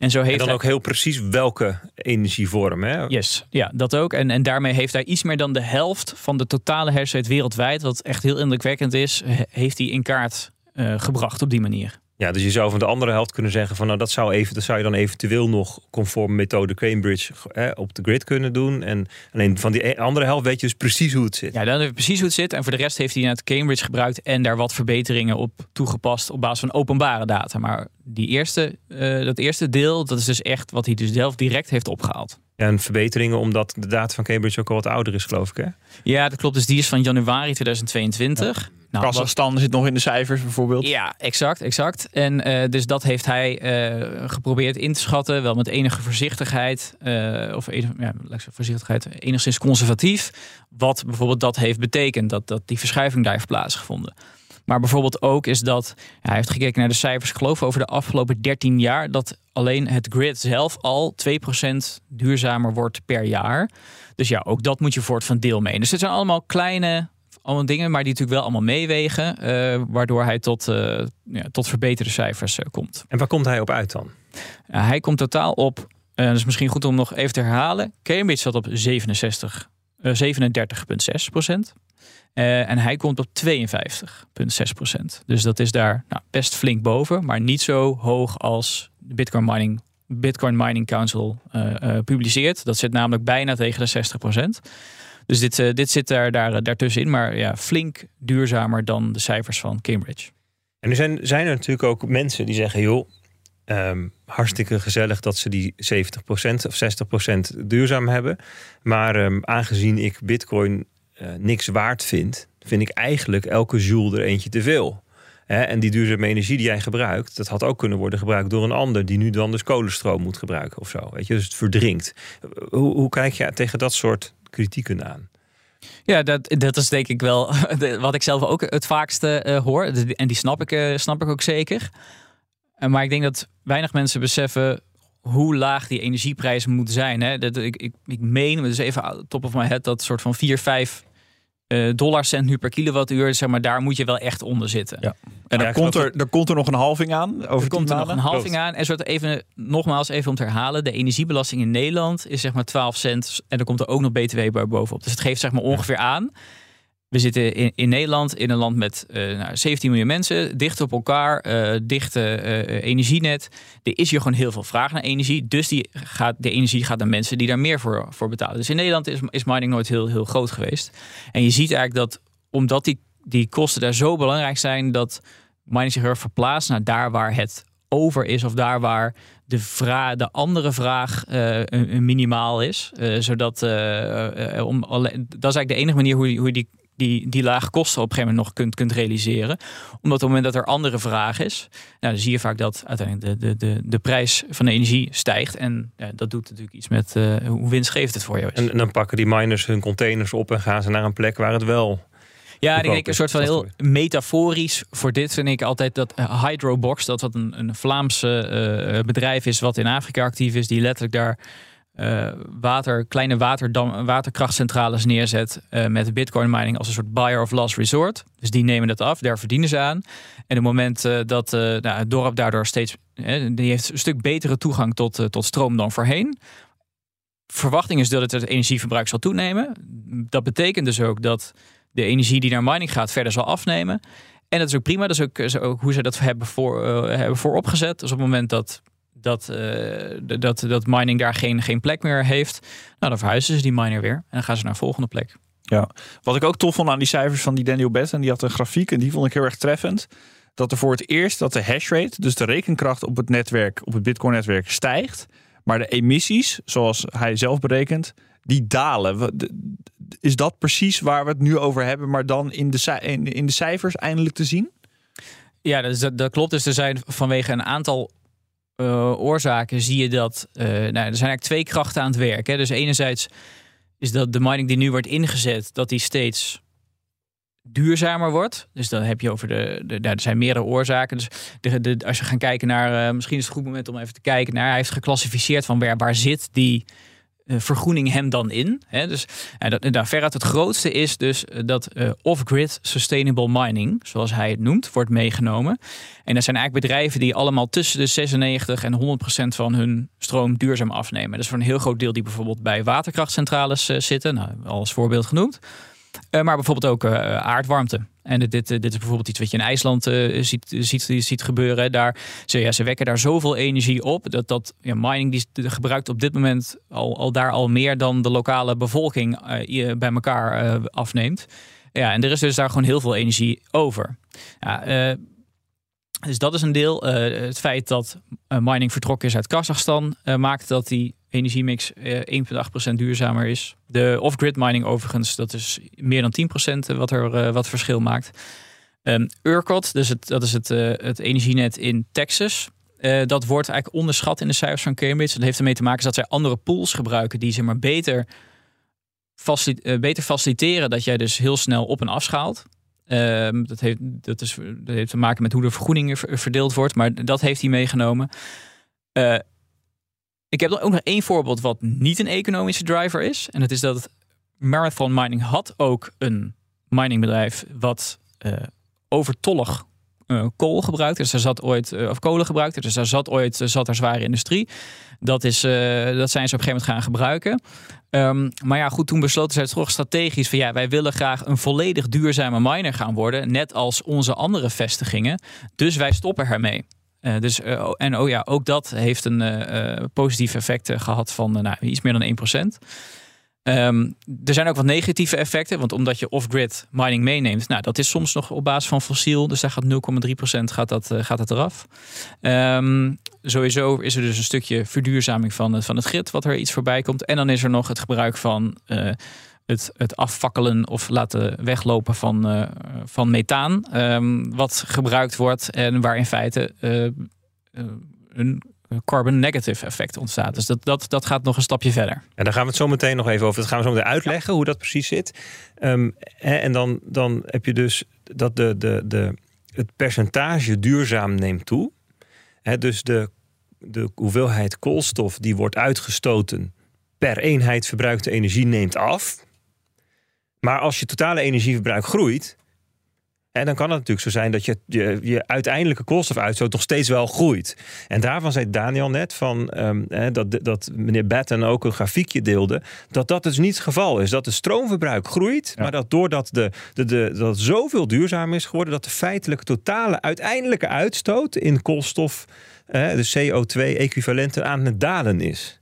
En, zo heeft en dan ook heel precies welke energievorm. Hè? Yes, ja, dat ook. En, en daarmee heeft hij iets meer dan de helft van de totale hersheid wereldwijd, wat echt heel indrukwekkend is, heeft hij in kaart uh, gebracht op die manier. Ja, dus je zou van de andere helft kunnen zeggen van nou dat zou, even, dat zou je dan eventueel nog conform methode Cambridge op de grid kunnen doen. En alleen van die e-, andere helft weet je dus precies hoe het zit. Ja, dan weet je precies hoe het zit. En voor de rest heeft hij het Cambridge gebruikt en daar wat verbeteringen op toegepast op basis van openbare data. Maar die eerste, uh, dat eerste deel, dat is dus echt wat hij dus zelf direct heeft opgehaald. En verbeteringen omdat de data van Cambridge ook al wat ouder is, geloof ik. Hè? Ja, dat klopt. Dus die is van januari 2022. Nou, Kazachstan zit nog in de cijfers bijvoorbeeld. Ja, exact, exact. En uh, dus dat heeft hij uh, geprobeerd in te schatten, wel met enige voorzichtigheid, uh, of enige, ja, voorzichtigheid, enigszins conservatief. Wat bijvoorbeeld dat heeft betekend, dat, dat die verschuiving daar heeft plaatsgevonden. Maar bijvoorbeeld ook is dat hij heeft gekeken naar de cijfers, ik geloof over de afgelopen 13 jaar, dat alleen het grid zelf al 2% duurzamer wordt per jaar. Dus ja, ook dat moet je voort van deel mee. Dus het zijn allemaal kleine allemaal dingen, maar die natuurlijk wel allemaal meewegen, uh, waardoor hij tot, uh, ja, tot verbeterde cijfers uh, komt. En waar komt hij op uit dan? hij komt totaal op, dat is misschien goed om nog even te herhalen, Cambridge zat op 67, 37,6 procent. En hij komt op 52,6 procent. Dus dat is daar nou, best flink boven, maar niet zo hoog als de Bitcoin Mining, Bitcoin Mining Council publiceert. Dat zit namelijk bijna tegen de 60 procent. Dus dit, dit zit daar, daar, daartussenin, maar ja, flink duurzamer dan de cijfers van Cambridge. En nu zijn, zijn er natuurlijk ook mensen die zeggen, joh, um, hartstikke gezellig dat ze die 70% of 60% duurzaam hebben. Maar um, aangezien ik bitcoin uh, niks waard vind, vind ik eigenlijk elke joule er eentje te veel. en die duurzame energie die jij gebruikt, dat had ook kunnen worden gebruikt door een ander die nu dan dus kolenstroom moet gebruiken of zo. Weet je, dus het verdrinkt. Hoe, hoe kijk je tegen dat soort kritieken aan. Ja, dat, dat is denk ik wel wat ik zelf ook het vaakste uh, hoor. En die snap ik, snap ik ook zeker. Maar ik denk dat weinig mensen beseffen hoe laag die energieprijzen moeten zijn. Hè? Dat, ik, ik, ik meen, dus even top of my head, dat soort van 4, 5 uh, dollarcent nu per kilowattuur, zeg maar, daar moet je wel echt onder zitten. Ja. En dan komt er, er komt er nog een halving aan. Over er komt er nog een halving aan. En soort even, nogmaals, even om te herhalen: de energiebelasting in Nederland is zeg maar 12 cent. En er komt er ook nog BTW bovenop. Dus het geeft zeg maar ongeveer aan we zitten in, in Nederland in een land met uh, nou, 17 miljoen mensen, dicht op elkaar, uh, dichte uh, energienet. Er is hier gewoon heel veel vraag naar energie. Dus die gaat, de energie gaat naar mensen die daar meer voor, voor betalen. Dus in Nederland is, is mining nooit heel, heel groot geweest. En je ziet eigenlijk dat omdat die, die kosten daar zo belangrijk zijn, dat mining zich heel verplaatst naar daar waar het over is of daar waar de, vraag, de andere vraag minimaal is. Zodat uh, om, dat is eigenlijk de enige manier hoe, hoe je die die, die lage kosten op een gegeven moment nog kunt, kunt realiseren. Omdat op het moment dat er andere vraag is, nou, dan zie je vaak dat uiteindelijk de, de, de, de prijs van de energie stijgt. En ja, dat doet natuurlijk iets met uh, hoe winstgevend het voor jou is. En, en, dan pakken die miners hun containers op en gaan ze naar een plek waar het wel. Ja, ik denk een soort van heel metaforisch voor dit vind ik altijd dat uh, Hydrobox, dat wat een, een Vlaamse uh, bedrijf is wat in Afrika actief is, die letterlijk daar uh, water, kleine waterdam, waterkrachtcentrales neerzet uh, met bitcoin mining als een soort buyer of last resort. Dus die nemen dat af, daar verdienen ze aan. En op het moment uh, dat nou, het dorp daardoor steeds, die heeft een stuk betere toegang tot, tot stroom dan voorheen. Verwachting is dat het, energieverbruik zal toenemen. Dat betekent dus ook dat de energie die naar mining gaat verder zal afnemen. En dat is ook prima. Dat is ook, is ook hoe ze dat hebben, voor, hebben vooropgezet. Dus op het moment dat dat, uh, dat, dat mining daar geen, geen plek meer heeft, nou, dan verhuizen ze die miner weer en dan gaan ze naar een volgende plek. Ja, wat ik ook tof vond aan die cijfers van die Daniel Bett, en die had een grafiek en die vond ik heel erg treffend. Dat er voor het eerst dat de hashrate, dus de rekenkracht op het netwerk, op het Bitcoin-netwerk, stijgt. Maar de emissies, zoals hij zelf berekent, die dalen. is dat precies waar we het nu over hebben, maar dan in de, in, in de cijfers eindelijk te zien? Ja, dat, dat, dat klopt. Dus er zijn vanwege een aantal uh, oorzaken zie je dat. Uh, nou, er zijn eigenlijk twee krachten aan het werk. Hè. Dus enerzijds is dat de mining die nu wordt ingezet, dat die steeds duurzamer wordt. Dus dan heb je over de. daar zijn meerdere oorzaken. Dus de, als je gaat kijken naar. Uh, misschien is het een goed moment om even te kijken naar. Hij heeft geclassificeerd van waar, waar zit die vergroening hem dan in. Hè? Dus en dat, daar veruit het grootste is dus uh, dat uh, off-grid sustainable mining, zoals hij het noemt, wordt meegenomen. En dat zijn eigenlijk bedrijven die allemaal tussen de 96 en 100 procent van hun stroom duurzaam afnemen. Dus voor een heel groot deel die bijvoorbeeld bij waterkrachtcentrales zitten, nou, al als voorbeeld genoemd. Uh, maar bijvoorbeeld ook uh, aardwarmte. En dit, is bijvoorbeeld iets wat je in IJsland uh, ziet, ziet, ziet gebeuren. Daar, ze, ja, ze wekken daar zoveel energie op. Dat, dat ja, mining die gebruikt op dit moment al, al daar al meer dan de lokale bevolking bij elkaar afneemt. Ja, en er is dus daar gewoon heel veel energie over. Ja, dus dat is een deel. het feit dat mining vertrokken is uit Kazachstan maakt dat die energiemix uh, 1,8% duurzamer is. De off-grid mining overigens, dat is meer dan 10% wat er uh, wat verschil maakt. Um, dus het, dat is het, het energienet in Texas. dat wordt eigenlijk onderschat in de cijfers van Cambridge. Dat heeft ermee te maken dat zij andere pools gebruiken die ze maar beter, beter faciliteren dat jij dus heel snel op en afschaalt. Um, dat, heeft, dat, is, dat heeft te maken met hoe de vergoeding verdeeld wordt, maar dat heeft hij meegenomen. Ik heb ook nog één voorbeeld wat niet een economische driver is. En dat is dat Marathon Mining had ook een miningbedrijf wat uh, overtollig uh, kool gebruikt. Dus er zat ooit, uh, of kolen gebruikt. Dus er zat ooit zat er zware industrie. Dat, is, dat zijn ze op een gegeven moment gaan gebruiken. Um, maar ja, goed, toen besloten zij toch strategisch van ja, wij willen graag een volledig duurzame miner gaan worden. Net als onze andere vestigingen. Dus wij stoppen ermee. Uh, dus, uh, en oh ja, ook dat heeft een uh, positief effect gehad van nou, iets meer dan 1%. Um, er zijn ook wat negatieve effecten, want omdat je off-grid mining meeneemt, nou, dat is soms nog op basis van fossiel, dus daar gaat 0,3% gaat dat, gaat dat eraf. Um, sowieso is er dus een stukje verduurzaming van, van het grid, wat er iets voorbij komt. En dan is er nog het gebruik van het, het afvakkelen of laten weglopen van, uh, van methaan. Um, wat gebruikt wordt en waar in feite uh, een carbon negative effect ontstaat. Dus dat, dat, dat gaat nog een stapje verder. En daar gaan we het zo meteen nog even over. Dat gaan we zo meteen uitleggen hoe dat precies zit. Um, en dan, dan heb je dus dat de, de, de, het percentage duurzaam neemt toe. Dus de, de hoeveelheid koolstof die wordt uitgestoten per eenheid verbruikte energie neemt af. Maar als je totale energieverbruik groeit, en dan kan het natuurlijk zo zijn dat je, je, je uiteindelijke koolstofuitstoot nog steeds wel groeit. En daarvan zei Daniel net van, um, dat, dat meneer Batten ook een grafiekje deelde. Dat dat dus niet het geval is. Dat het stroomverbruik groeit. Ja. Maar dat doordat de, de, de, dat het zoveel duurzaam is geworden. Dat de feitelijke totale uiteindelijke uitstoot in koolstof. de CO2-equivalenten aan het dalen is.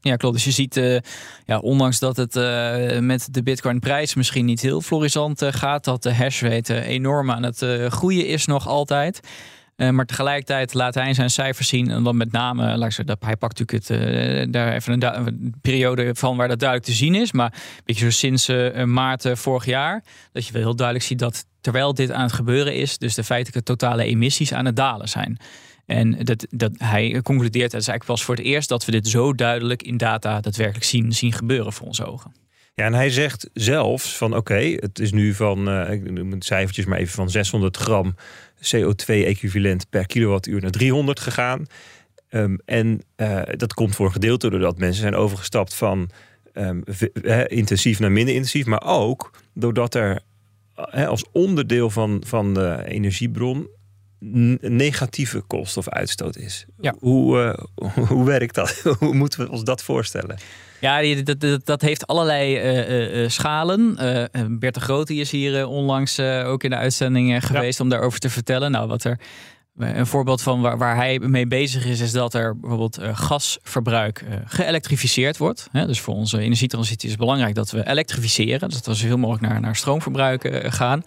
Ja, klopt. Dus je ziet, uh, ja, ondanks dat het uh, met de Bitcoin-prijs misschien niet heel florisant uh, gaat, dat de hashrate enorm aan het groeien is nog altijd. maar tegelijkertijd laat hij zijn cijfers zien. En dan met name, laat ik hij pakt natuurlijk het, daar even een, periode van waar dat duidelijk te zien is. Maar beetje zo sinds maart vorig jaar. Dat je wel heel duidelijk ziet dat terwijl dit aan het gebeuren is, dus de feitelijke totale emissies aan het dalen zijn. En dat, dat, hij concludeert, het is eigenlijk pas voor het eerst dat we dit zo duidelijk in data daadwerkelijk zien, zien gebeuren voor onze ogen. Ja, en hij zegt zelfs van oké, het is nu van, uh, ik noem het cijfertjes maar even van 600 gram CO2-equivalent per kilowattuur naar 300 gegaan. Um, en uh, dat komt voor een gedeelte doordat mensen zijn overgestapt van um, intensief naar minder intensief, maar ook doordat er als onderdeel van, van de energiebron negatieve koolstofuitstoot is. Ja. Hoe, uh, hoe werkt dat? hoe moeten we ons dat voorstellen? Ja, dat, dat, dat heeft allerlei uh, uh, schalen. Bert de Groot is hier onlangs ook in de uitzending geweest ja. om daarover te vertellen. Nou, wat er een voorbeeld van waar, waar, hij mee bezig is, is dat er bijvoorbeeld gasverbruik geëlektrificeerd wordt. dus voor onze energietransitie is het belangrijk dat we elektrificeren. Dus dat we zoveel mogelijk naar, naar stroomverbruik gaan.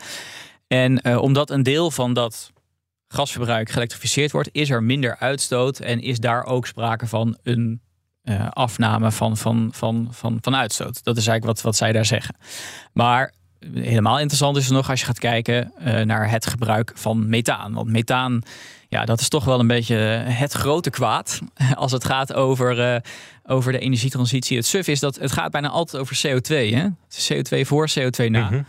En omdat een deel van dat gasverbruik geëlektrificeerd wordt, is er minder uitstoot en is daar ook sprake van een afname van, van, van, van, van uitstoot. Dat is eigenlijk wat, wat zij daar zeggen. Maar helemaal interessant is er nog als je gaat kijken naar het gebruik van methaan. Want methaan, ja, dat is toch wel een beetje het grote kwaad als het gaat over, over de energietransitie. Het suf is dat het gaat bijna altijd over CO2. Hè? CO2 voor, CO2 na.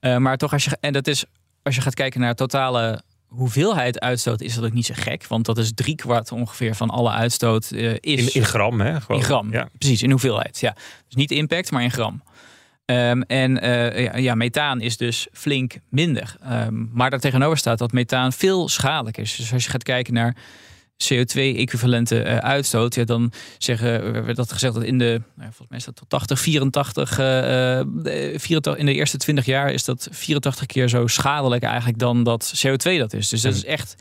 Mhm. maar toch als je, en dat is als je gaat kijken naar totale hoeveelheid uitstoot is dat ook niet zo gek. Want dat is drie kwart ongeveer van alle uitstoot uh, is... In, in, gram, hè? Gewoon. In gram, ja. precies. In hoeveelheid, ja. Dus niet impact, maar in gram. Um, en uh, ja, ja, methaan is dus flink minder. Um, maar daartegenover staat dat methaan veel schadelijker is. Dus als je gaat kijken naar CO2-equivalente uh, uitstoot, ja, dan zeggen, werd dat gezegd dat in de, nou, volgens mij is dat tot 80, 84, uh, 84, in de eerste 20 jaar is dat 84 keer zo schadelijk eigenlijk dan dat CO2 dat is. Dus dat is echt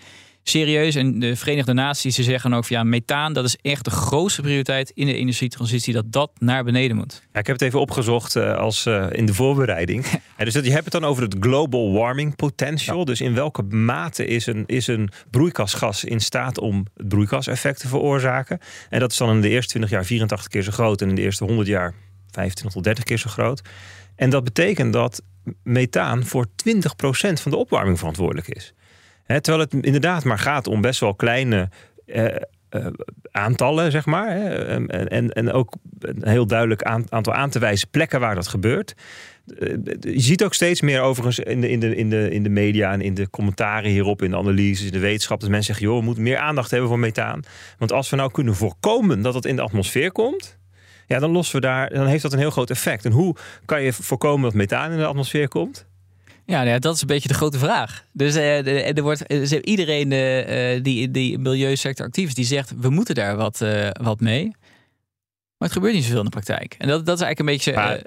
serieus. En de Verenigde Naties ze zeggen ook van ja, methaan, dat is echt de grootste prioriteit in de energietransitie, dat dat naar beneden moet. Ja, ik heb het even opgezocht uh, als uh, in de voorbereiding. dus dat, je hebt het dan over het global warming potential. Dus in welke mate is een, is een broeikasgas in staat om broeikaseffect te veroorzaken? En dat is dan in de eerste 20 jaar 84 keer zo groot en in de eerste 100 jaar 25 tot 30 keer zo groot. En dat betekent dat methaan voor 20% van de opwarming verantwoordelijk is terwijl het inderdaad maar gaat om best wel kleine uh, aantallen, zeg maar. Hè, en, en, en ook een heel duidelijk aantal aan te wijzen plekken waar dat gebeurt. Eh, je ziet ook steeds meer overigens in de, in, de, in, de, in de media en in de commentaren hierop, in de analyses, in de wetenschap, dat mensen zeggen, joh, we moeten meer aandacht hebben voor methaan. Want als we nou kunnen voorkomen dat het in de atmosfeer komt, ja, dan lossen we daar, dan heeft dat een heel groot effect. En hoe kan je voorkomen dat methaan in de atmosfeer komt? Ja, nou ja, dat is een beetje de grote vraag. Dus uh, er wordt, uh, iedereen uh, die in die milieusector actief is, die zegt we moeten daar wat, wat mee. Maar het gebeurt niet zoveel in de praktijk. En dat, dat is eigenlijk een beetje.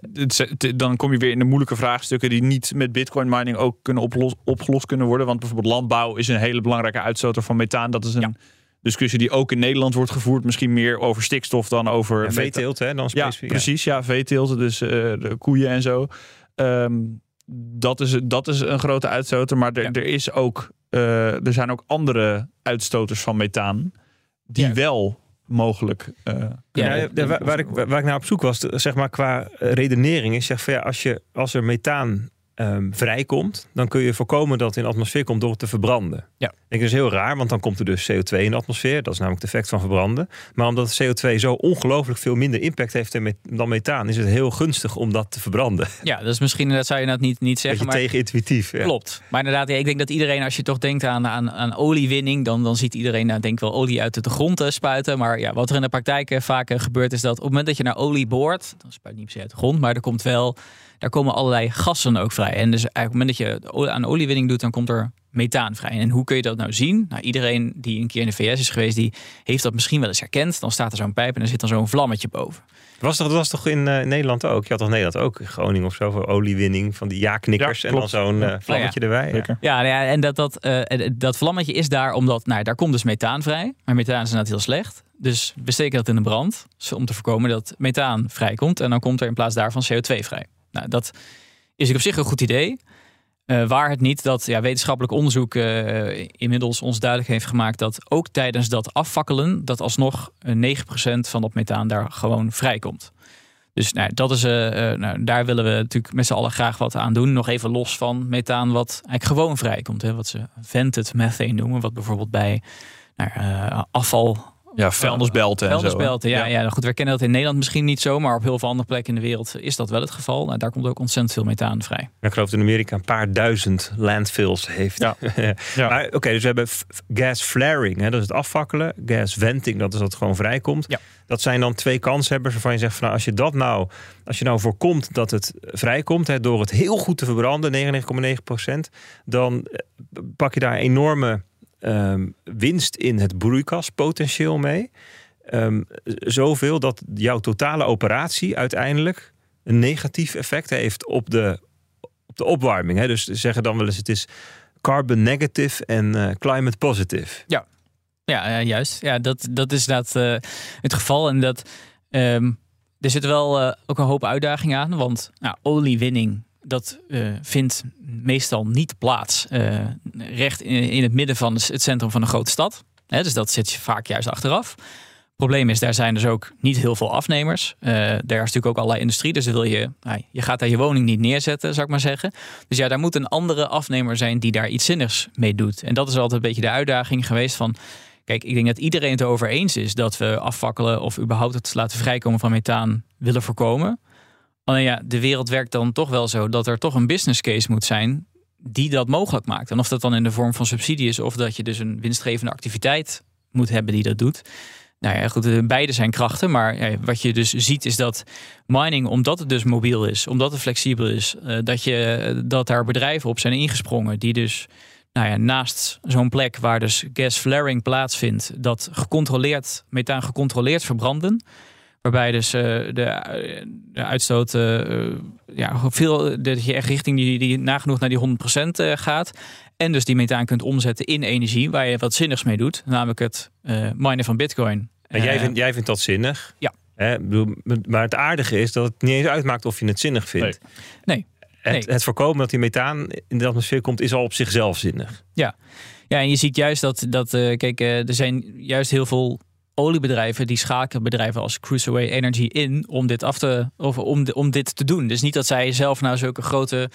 Het, dan kom je weer in de moeilijke vraagstukken die niet met bitcoin mining ook kunnen oplos, opgelost kunnen worden. Want bijvoorbeeld landbouw is een hele belangrijke uitstoter van methaan. Dat is een discussie die ook in Nederland wordt gevoerd. Misschien meer over stikstof dan over. Ja, veeteelt, hè? Dan specifiek, ja, precies. Ja, veeteelt. Dus de koeien en zo. Um, dat is, dat is een grote uitstoter. Maar er, er, is ook, uh, er zijn ook andere uitstoters van methaan. Die wel mogelijk. Uh, ja, waar, waar, ik, waar ik naar op zoek was, zeg maar qua redenering, is zeg van ja, als, je, als er methaan um, vrijkomt, dan kun je voorkomen dat het in de atmosfeer komt door het te verbranden. Ja. Ik is heel raar, want dan komt er dus CO2 in de atmosfeer. Dat is namelijk het effect van verbranden. Maar omdat CO2 zo ongelooflijk veel minder impact heeft dan methaan, is het heel gunstig om dat te verbranden. Ja, dat is misschien, dat zou je dat niet, niet zeggen. Beetje maar tegenintuïtief. Ja. Klopt. Maar inderdaad, ik denk dat iedereen, als je toch denkt aan, aan, aan oliewinning, dan, dan ziet iedereen, nou, denk wel olie uit de grond uh, spuiten. Maar ja, wat er in de praktijk uh, vaak uh, gebeurt, is dat op het moment dat je naar olie boort, dan spuit niet per se uit de grond, maar er komt wel daar komen allerlei gassen ook vrij. En dus eigenlijk op het moment dat je aan oliewinning doet, dan komt er methaan vrij. En hoe kun je dat nou zien? Nou, iedereen die een keer in de VS is geweest, die heeft dat misschien wel eens herkend. Dan staat er zo'n pijp en er zit dan zo'n vlammetje boven. Was dat was toch in uh, Nederland ook? Je had toch Nederland ook Groningen of zo voor oliewinning van die ja-knikkers en dan zo'n uh, vlammetje erbij. Ja. Ja, ja, en dat, dat, uh, dat vlammetje is daar omdat, nou, daar komt dus methaan vrij. Maar methaan is inderdaad heel slecht. Dus we steken dat in de brand om te voorkomen dat methaan vrijkomt. En dan komt er in plaats daarvan CO2 vrij. Nou, dat is op zich een goed idee. Uh, waar het niet dat ja, wetenschappelijk onderzoek uh, inmiddels ons duidelijk heeft gemaakt dat ook tijdens dat afvakkelen, dat alsnog 9% eh, van dat methaan daar gewoon vrijkomt. Dus nou, dat is, uh, nou, daar willen we natuurlijk met z'n allen graag wat aan doen. Nog even los van methaan wat eigenlijk gewoon vrijkomt. Hè, wat ze vented methane noemen. Wat bijvoorbeeld bij nou, afval ja, vuilnisbelten. Vuilnisbelten, ja, ja. ja. Goed, we kennen dat in Nederland misschien niet zo, maar op heel veel andere plekken in de wereld is dat wel het geval. Nou, daar komt ook ontzettend veel methaan vrij. ik geloof dat in Amerika een paar duizend landfills heeft. Ja. ja. Oké, dus we hebben gas flaring, hè, dat is het afvakkelen. Gas venting, dat is dat het gewoon vrijkomt. Ja. Dat zijn dan twee kanshebbers waarvan je zegt van nou, als je dat nou, als je nou voorkomt dat het vrijkomt hè, door het heel goed te verbranden, 99,9% dan eh, pak je daar enorme Ehm, winst in het broeikaspotentieel mee. Um, zoveel dat jouw totale operatie uiteindelijk een negatief effect heeft op de, op de opwarming. Hè? Dus zeggen dan wel eens: het is carbon negative en uh, climate positive. Ja, ja juist. Ja, dat, dat is inderdaad uh, het geval. En dat um, er zit wel uh, ook een hoop uitdagingen aan. Want nou, oliewinning dat uh, vindt meestal niet plaats uh, recht in, het midden van het centrum van een grote stad. dus dat zit je vaak juist achteraf. probleem is, daar zijn dus ook niet heel veel afnemers. Uh, daar is natuurlijk ook allerlei industrie, dus wil je, nou, je gaat daar je woning niet neerzetten, zou ik maar zeggen. Dus ja, daar moet een andere afnemer zijn die daar iets zinnigs mee doet. En dat is altijd een beetje de uitdaging geweest van, kijk, ik denk dat iedereen het erover eens is dat we afvakkelen of überhaupt het laten vrijkomen van methaan willen voorkomen. Alleen ja, de wereld werkt dan toch wel zo dat er toch een business case moet zijn die dat mogelijk maakt. En of dat dan in de vorm van subsidie is of dat je dus een winstgevende activiteit moet hebben die dat doet. Nou ja, goed, eh, beide zijn krachten. Maar wat je dus ziet is dat mining, omdat het dus mobiel is, omdat het flexibel is, uh, dat, je, dat daar bedrijven op zijn ingesprongen die dus nou ja, naast zo'n plek waar dus gas flaring plaatsvindt, dat gecontroleerd, methaan gecontroleerd verbranden. Waarbij dus uh, de, de uitstoot ja, veel, dat je echt richting die, die nagenoeg naar die 100% gaat. En dus die methaan kunt omzetten in energie waar je wat zinnigs mee doet. Namelijk het minen van bitcoin. En jij, vindt, jij vindt dat zinnig? Ja. Hè? Maar het aardige is dat het niet eens uitmaakt of je het zinnig vindt. Nee. nee. Het, het, voorkomen dat die methaan in de atmosfeer komt, is al op zichzelf zinnig. Ja, ja en je ziet juist dat, dat uh, kijk, uh, er zijn juist heel veel oliebedrijven die schakelen bedrijven als Cruiserway Energy in om dit af te of om, de, om dit te doen. Dus niet dat zij zelf nou zulke grote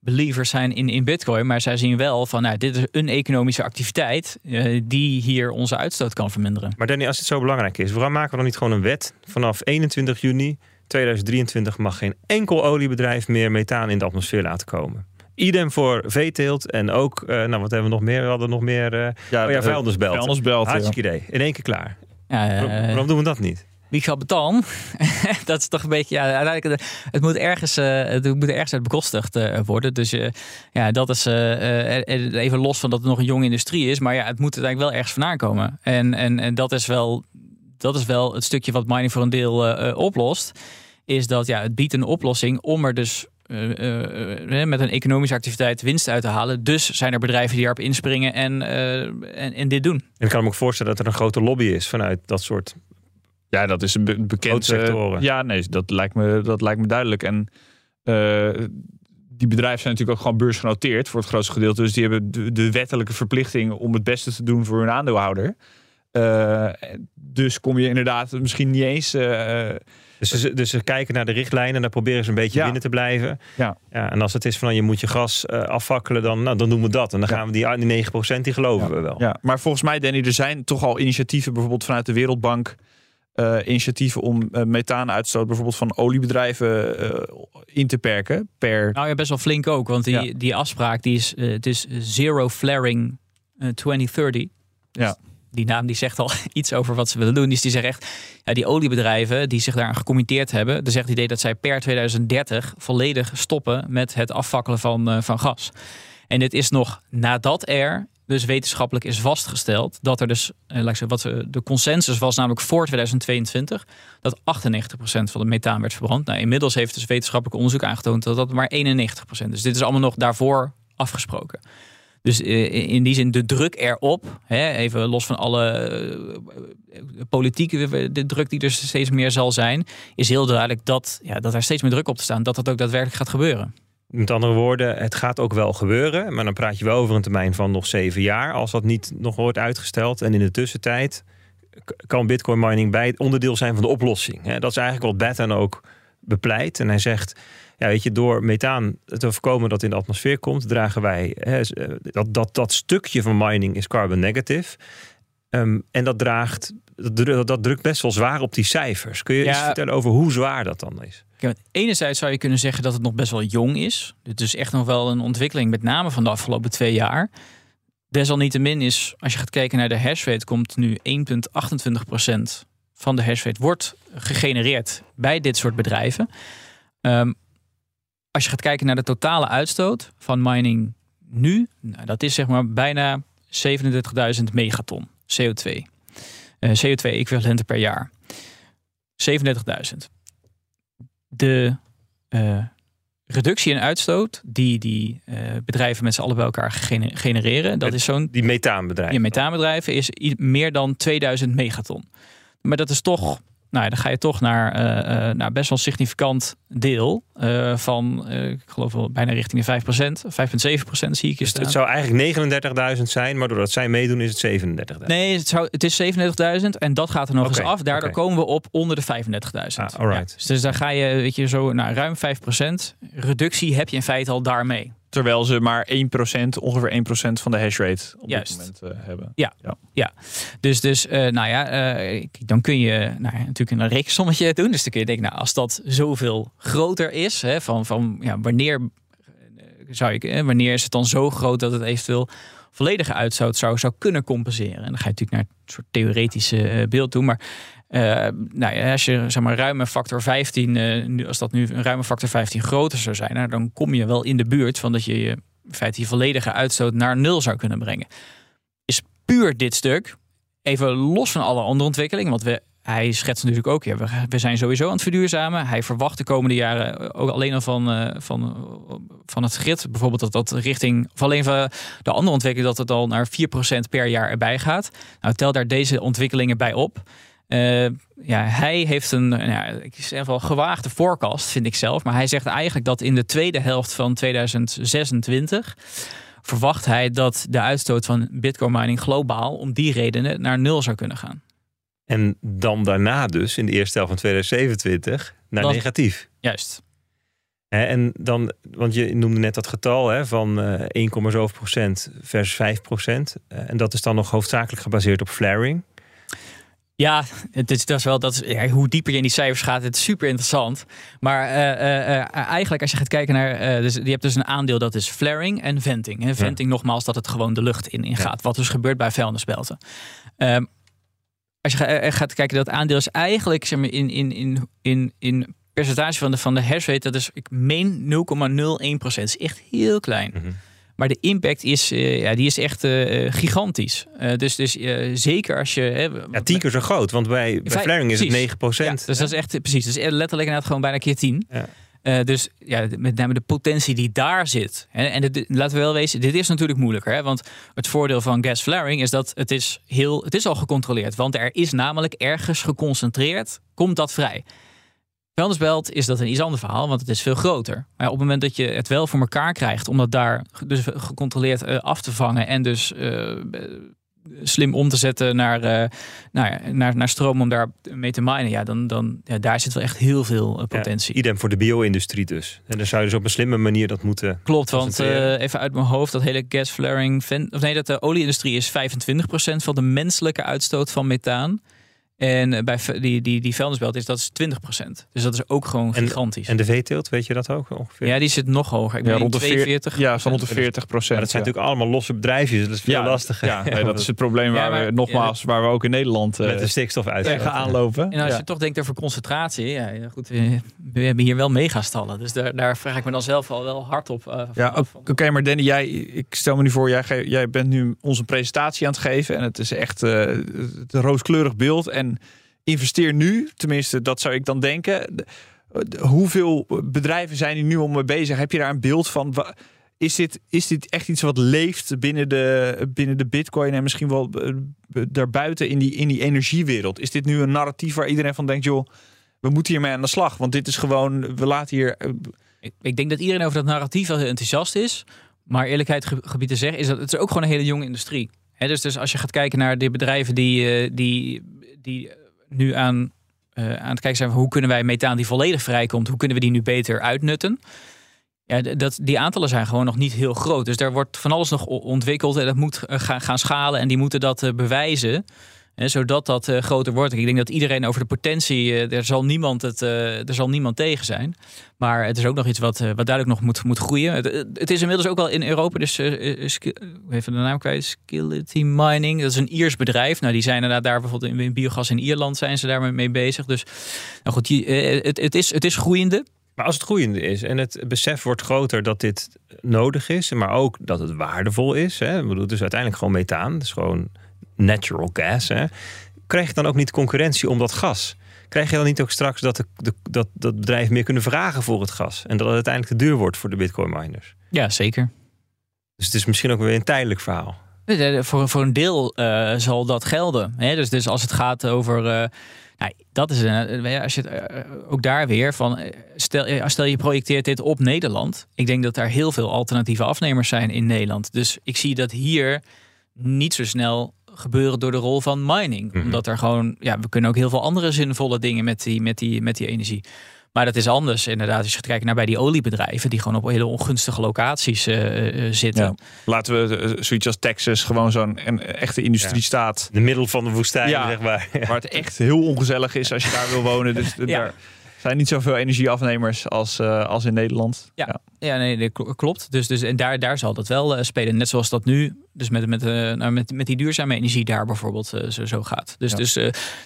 believers zijn in, in Bitcoin, maar zij zien wel van nou, dit is een economische activiteit uh, die hier onze uitstoot kan verminderen. Maar Danny, als het zo belangrijk is, waarom maken we dan niet gewoon een wet vanaf 21 juni 2023 mag geen enkel oliebedrijf meer methaan in de atmosfeer laten komen? Idem voor veeteelt en ook, uh, nou wat hebben we nog meer? We hadden nog meer, uh, ja, oh ja, vuilnisbelt. Vuilnisbelt, Hartstikke idee. In één keer klaar. Ja, waarom doen we dat niet? Wie gaat betalen? dat is toch een beetje, ja, uiteindelijk, het moet ergens, uh, het moet ergens uit bekostigd uh, worden. Dus ja, dat is even los van dat het nog een jonge industrie is. Maar ja, het moet uiteindelijk wel ergens vandaan komen. En, en, en dat, is wel, dat is wel het stukje wat mining voor een deel oplost. Is dat ja, het biedt een oplossing om er dus met een economische activiteit winst uit te halen. Dus zijn er bedrijven die erop inspringen en, en, en dit doen. En ik kan me ook voorstellen dat er een grote lobby is vanuit dat soort ja, dat is een be bekend. sectoren. ja, nee, dat lijkt me, dat lijkt me duidelijk. En uh, die bedrijven zijn natuurlijk ook gewoon beursgenoteerd voor het grootste gedeelte. Dus die hebben de, de wettelijke verplichting om het beste te doen voor hun aandeelhouder. Uh, dus kom je inderdaad misschien niet eens. Uh, dus ze, dus ze kijken naar de richtlijnen en daar proberen ze een beetje ja. binnen te blijven. Ja. Ja, en als het is van je moet je gas uh, afvakkelen, dan, nou, dan doen we dat. En dan gaan we die, die 9% die geloven ja. we wel. Ja. Maar volgens mij, Danny, er zijn toch al initiatieven, bijvoorbeeld vanuit de Wereldbank. Uh, initiatieven om uh, methaanuitstoot bijvoorbeeld van oliebedrijven uh, in te perken per. Nou ja, best wel flink ook, want die, ja. die afspraak die is, het is zero flaring 2030. Ja. Die naam die zegt al iets over wat ze willen doen. Dus die zeggen echt, ja, die oliebedrijven die zich daaraan gecommitteerd hebben, er zegt het idee dat zij per 2030 volledig stoppen met het afvakkelen van, van gas. En dit is nog nadat er dus wetenschappelijk is vastgesteld dat er dus, eh, wat de consensus was, namelijk voor 2022, dat 98% van de methaan werd verbrand. Nou, inmiddels heeft dus wetenschappelijk onderzoek aangetoond dat dat maar 91% is. Dus dit is allemaal nog daarvoor afgesproken. Dus in die zin de druk erop, hè, even los van alle uh, politieke de druk die er steeds meer zal zijn, is heel duidelijk dat, ja, dat er steeds meer druk op te staan, dat dat ook daadwerkelijk gaat gebeuren. Met andere woorden, het gaat ook wel gebeuren. Maar dan praat je wel over een termijn van nog zeven jaar. Als dat niet nog wordt uitgesteld. En in de tussentijd kan bitcoin mining bij onderdeel zijn van de oplossing. Dat is eigenlijk wat Batten ook bepleit. En hij zegt, ja, weet je, door methaan te voorkomen dat in de atmosfeer komt, dragen wij hè, dat, dat, dat stukje van mining is carbon negative. Um, en dat draagt, dat, dat drukt best wel zwaar op die cijfers. Kun je ja, eens vertellen over hoe zwaar dat dan is? Kijk, enerzijds zou je kunnen zeggen dat het nog best wel jong is. Het is echt nog wel een ontwikkeling, met name van de afgelopen twee jaar. Desalniettemin is, als je gaat kijken naar de hashrate, komt nu 1,28% van de hashrate wordt gegenereerd bij dit soort bedrijven. Um, als je gaat kijken naar de totale uitstoot van mining nu, nou, dat is zeg maar bijna 37.000 megaton CO2. Uh, CO2-equivalenten per jaar. 37.000 de uh, reductie in uitstoot die die uh, bedrijven met z'n allen bij elkaar genereren, dat is zo'n. Die methaanbedrijven. Die methaanbedrijven is meer dan 2000 megaton. Maar dat is toch nou, dan ga je toch naar, uh, naar best wel een significant deel uh, van, uh, ik geloof wel bijna richting de 5%, 5,7% zie ik dus Het zou eigenlijk 39.000 zijn, maar doordat zij meedoen is het 37.000. Nee, het, zou, het is 37.000 en dat gaat er nog okay, eens af. Daardoor okay. komen we op onder de 35.000. Ah. Ja, dus, dus daar ga je, weet je, zo naar ruim 5%. Reductie heb je in feite al daarmee. Terwijl ze maar 1%, ongeveer 1% van de hashrate op Juist. dit moment uh, hebben. Ja, ja. ja. Dus, dus uh, nou ja, uh, dan kun je nou, natuurlijk een rekensommetje doen. Dus dan kun je denken, nou, als dat zoveel groter is, hè, van, van ja, wanneer, zou ik, wanneer is het dan zo groot dat het eventueel volledige uitstoot zou, zou kunnen compenseren? En dan ga je natuurlijk naar het soort theoretische beeld toe. Maar uh, nou ja, als je zeg maar ruim een factor 15, uh, nu, als dat nu een ruime factor 15 groter zou zijn, nou, dan kom je wel in de buurt van dat je je in feite je volledige uitstoot naar nul zou kunnen brengen. Is puur dit stuk, even los van alle andere ontwikkelingen, want hij schetst natuurlijk ook, we, zijn sowieso aan het verduurzamen. Hij verwacht de komende jaren ook alleen al van, van, van het grid, bijvoorbeeld dat dat richting, of alleen van de andere ontwikkeling, dat het al naar 4% per jaar erbij gaat. Nou, tel daar deze ontwikkelingen bij op. Uh, ja, hij heeft een, ja, ik zeg wel gewaagde forecast, vind ik zelf. Maar hij zegt eigenlijk dat in de tweede helft van 2026 verwacht hij dat de uitstoot van bitcoin mining globaal om die redenen naar nul zou kunnen gaan. En dan daarna dus in de eerste helft van 2027 naar dat, negatief. Juist. En dan, want je noemde net dat getal hè, van 1,7 procent versus 5 procent. En dat is dan nog hoofdzakelijk gebaseerd op flaring. Ja, het is, dat is wel, dat is, ja, hoe dieper je in die cijfers gaat, het is super interessant. Maar uh, uh, eigenlijk als je gaat kijken naar, dus, je hebt dus een aandeel dat is flaring en venting. Hè. Venting ja. nogmaals dat het gewoon de lucht in, in gaat. Ja. Wat dus gebeurt bij vuilnisbelten. Um, als je gaat kijken, dat aandeel is eigenlijk zeg maar, in, in, in, in, in percentage van de, van de hash rate, dat is, ik meen 0,01 procent. is echt heel klein. Mm -hmm. Maar de impact is, uh, ja, die is echt uh, gigantisch. Uh, dus dus zeker als je... ja, tien keer zo groot. Want bij, bij flaring is het 9 procent. Ja, dus dat is echt precies. Dus letterlijk inderdaad gewoon bijna keer 10. Ja. dus ja, met name de potentie die daar zit. Hè, en dit, laten we wel wezen, dit is natuurlijk moeilijker. Hè, want het voordeel van gas flaring is dat het is, heel, het is al gecontroleerd. Want er is namelijk ergens geconcentreerd, komt dat vrij. Vuilnisbelt is dat een iets ander verhaal, want het is veel groter. Maar op het moment dat je het wel voor elkaar krijgt om dat daar dus gecontroleerd uh, af te vangen en dus uh, slim om te zetten naar, uh, naar, naar, naar stroom om daar mee te minen, ja, dan, dan ja, daar zit wel echt heel veel potentie. Ja, idem voor de bio-industrie dus. En dan zou je dus op een slimme manier dat moeten. Klopt, want even uit mijn hoofd, dat hele gas flaring, of nee, dat de olieindustrie is 25% van de menselijke uitstoot van methaan. En bij die, die, die vuilnisbelt is dat is 20%. Dus dat is ook gewoon gigantisch. En de veeteelt, weet je dat ook ongeveer? Ja, die zit nog hoger. Ik ja, rond de 42. Ja, van rond de 40 procent. dat zijn natuurlijk allemaal losse bedrijfjes. Dat is veel ja, lastiger. Ja, nee, dat is het probleem waar maar, we nogmaals, waar we ook in Nederland met de stikstof uit tegen aanlopen. En als je toch denkt over concentratie, ja, goed, we, we, hebben hier wel megastallen. Dus daar, daar vraag ik me dan zelf al wel hard op. Uh, ja, oké, okay, maar Danny, jij, ik stel me nu voor, jij, jij bent nu onze presentatie aan het geven en het is echt uh, het rooskleurig beeld en investeer nu, tenminste dat zou ik dan denken. Hoeveel bedrijven zijn er nu om mee bezig? Heb je daar een beeld van? Is dit, is dit echt iets wat leeft binnen de, binnen de bitcoin en misschien wel eh, daarbuiten in die, in die energiewereld? Is dit nu een narratief waar iedereen van denkt, joh, we moeten hiermee aan de slag? Want dit is gewoon, we laten hier... Eh, ik, denk dat iedereen over dat narratief heel enthousiast is. Maar eerlijkheid gebied te zeggen, is dat het is ook gewoon een hele jonge industrie. He, dus, dus als je gaat kijken naar de bedrijven die, die, die nu aan, uh, aan het kijken zijn van hoe kunnen wij methaan die volledig vrijkomt, hoe kunnen we die nu beter uitnutten. Ja, dat, die aantallen zijn gewoon nog niet heel groot. Dus daar wordt van alles nog ontwikkeld en dat moet gaan, gaan schalen en die moeten dat bewijzen. Hè, zodat dat uh, groter wordt. Ik denk dat iedereen over de potentie, uh, er, zal niemand het, uh, er zal niemand tegen zijn. Maar het is ook nog iets wat, wat duidelijk nog moet, moet groeien. Het, het, is inmiddels ook wel in Europa, dus even de naam kwijt, Skillity Mining. Dat is een Iers bedrijf. Nou, die zijn inderdaad daar bijvoorbeeld in, biogas in Ierland zijn ze daar mee bezig. Dus nou goed, het, het, is, het is groeiende. Maar als het groeiende is en het besef wordt groter dat dit nodig is, maar ook dat het waardevol is. Hè? Ik bedoel, uiteindelijk gewoon methaan. Het is gewoon natural gas. Hè? Krijg je dan ook niet concurrentie om dat gas? Krijg je dan niet ook straks dat, de, de, dat, dat bedrijven meer kunnen vragen voor het gas? En dat het uiteindelijk te duur wordt voor de bitcoin miners? Ja, zeker. Dus het is misschien ook weer een tijdelijk verhaal. Voor, voor een deel uh, zal dat gelden. Hè? Dus, dus als het gaat over. Uh, Nou, dat is een, als je het, ook daar weer van stel, stel je projecteert dit op Nederland. Ik denk dat daar heel veel alternatieve afnemers zijn in Nederland. Dus ik zie dat hier niet zo snel gebeuren door de rol van mining. Mhm. Omdat er gewoon, ja, we kunnen ook heel veel andere zinvolle dingen met die, met die, met die energie. Maar dat is anders inderdaad. Als je gaat kijken naar bij die oliebedrijven, die gewoon op hele ongunstige locaties eh, eh, zitten. Ja. Laten we eh, zoiets als Texas gewoon zo'n een echte industriestaat. De middel van de woestijn, Ja. zeg maar. Waar het echt heel ongezellig is als je daar wil wonen. Dus Ja. daar zijn niet zoveel energieafnemers als, eh, als in Nederland. Ja. Ja, nee, dat kl- klopt. Dus, dus en daar, daar zal dat wel eh, spelen. Net zoals dat nu, dus met, met, eh, nou, met, met die duurzame energie daar bijvoorbeeld zo, zo gaat. Dus, Ja. dus,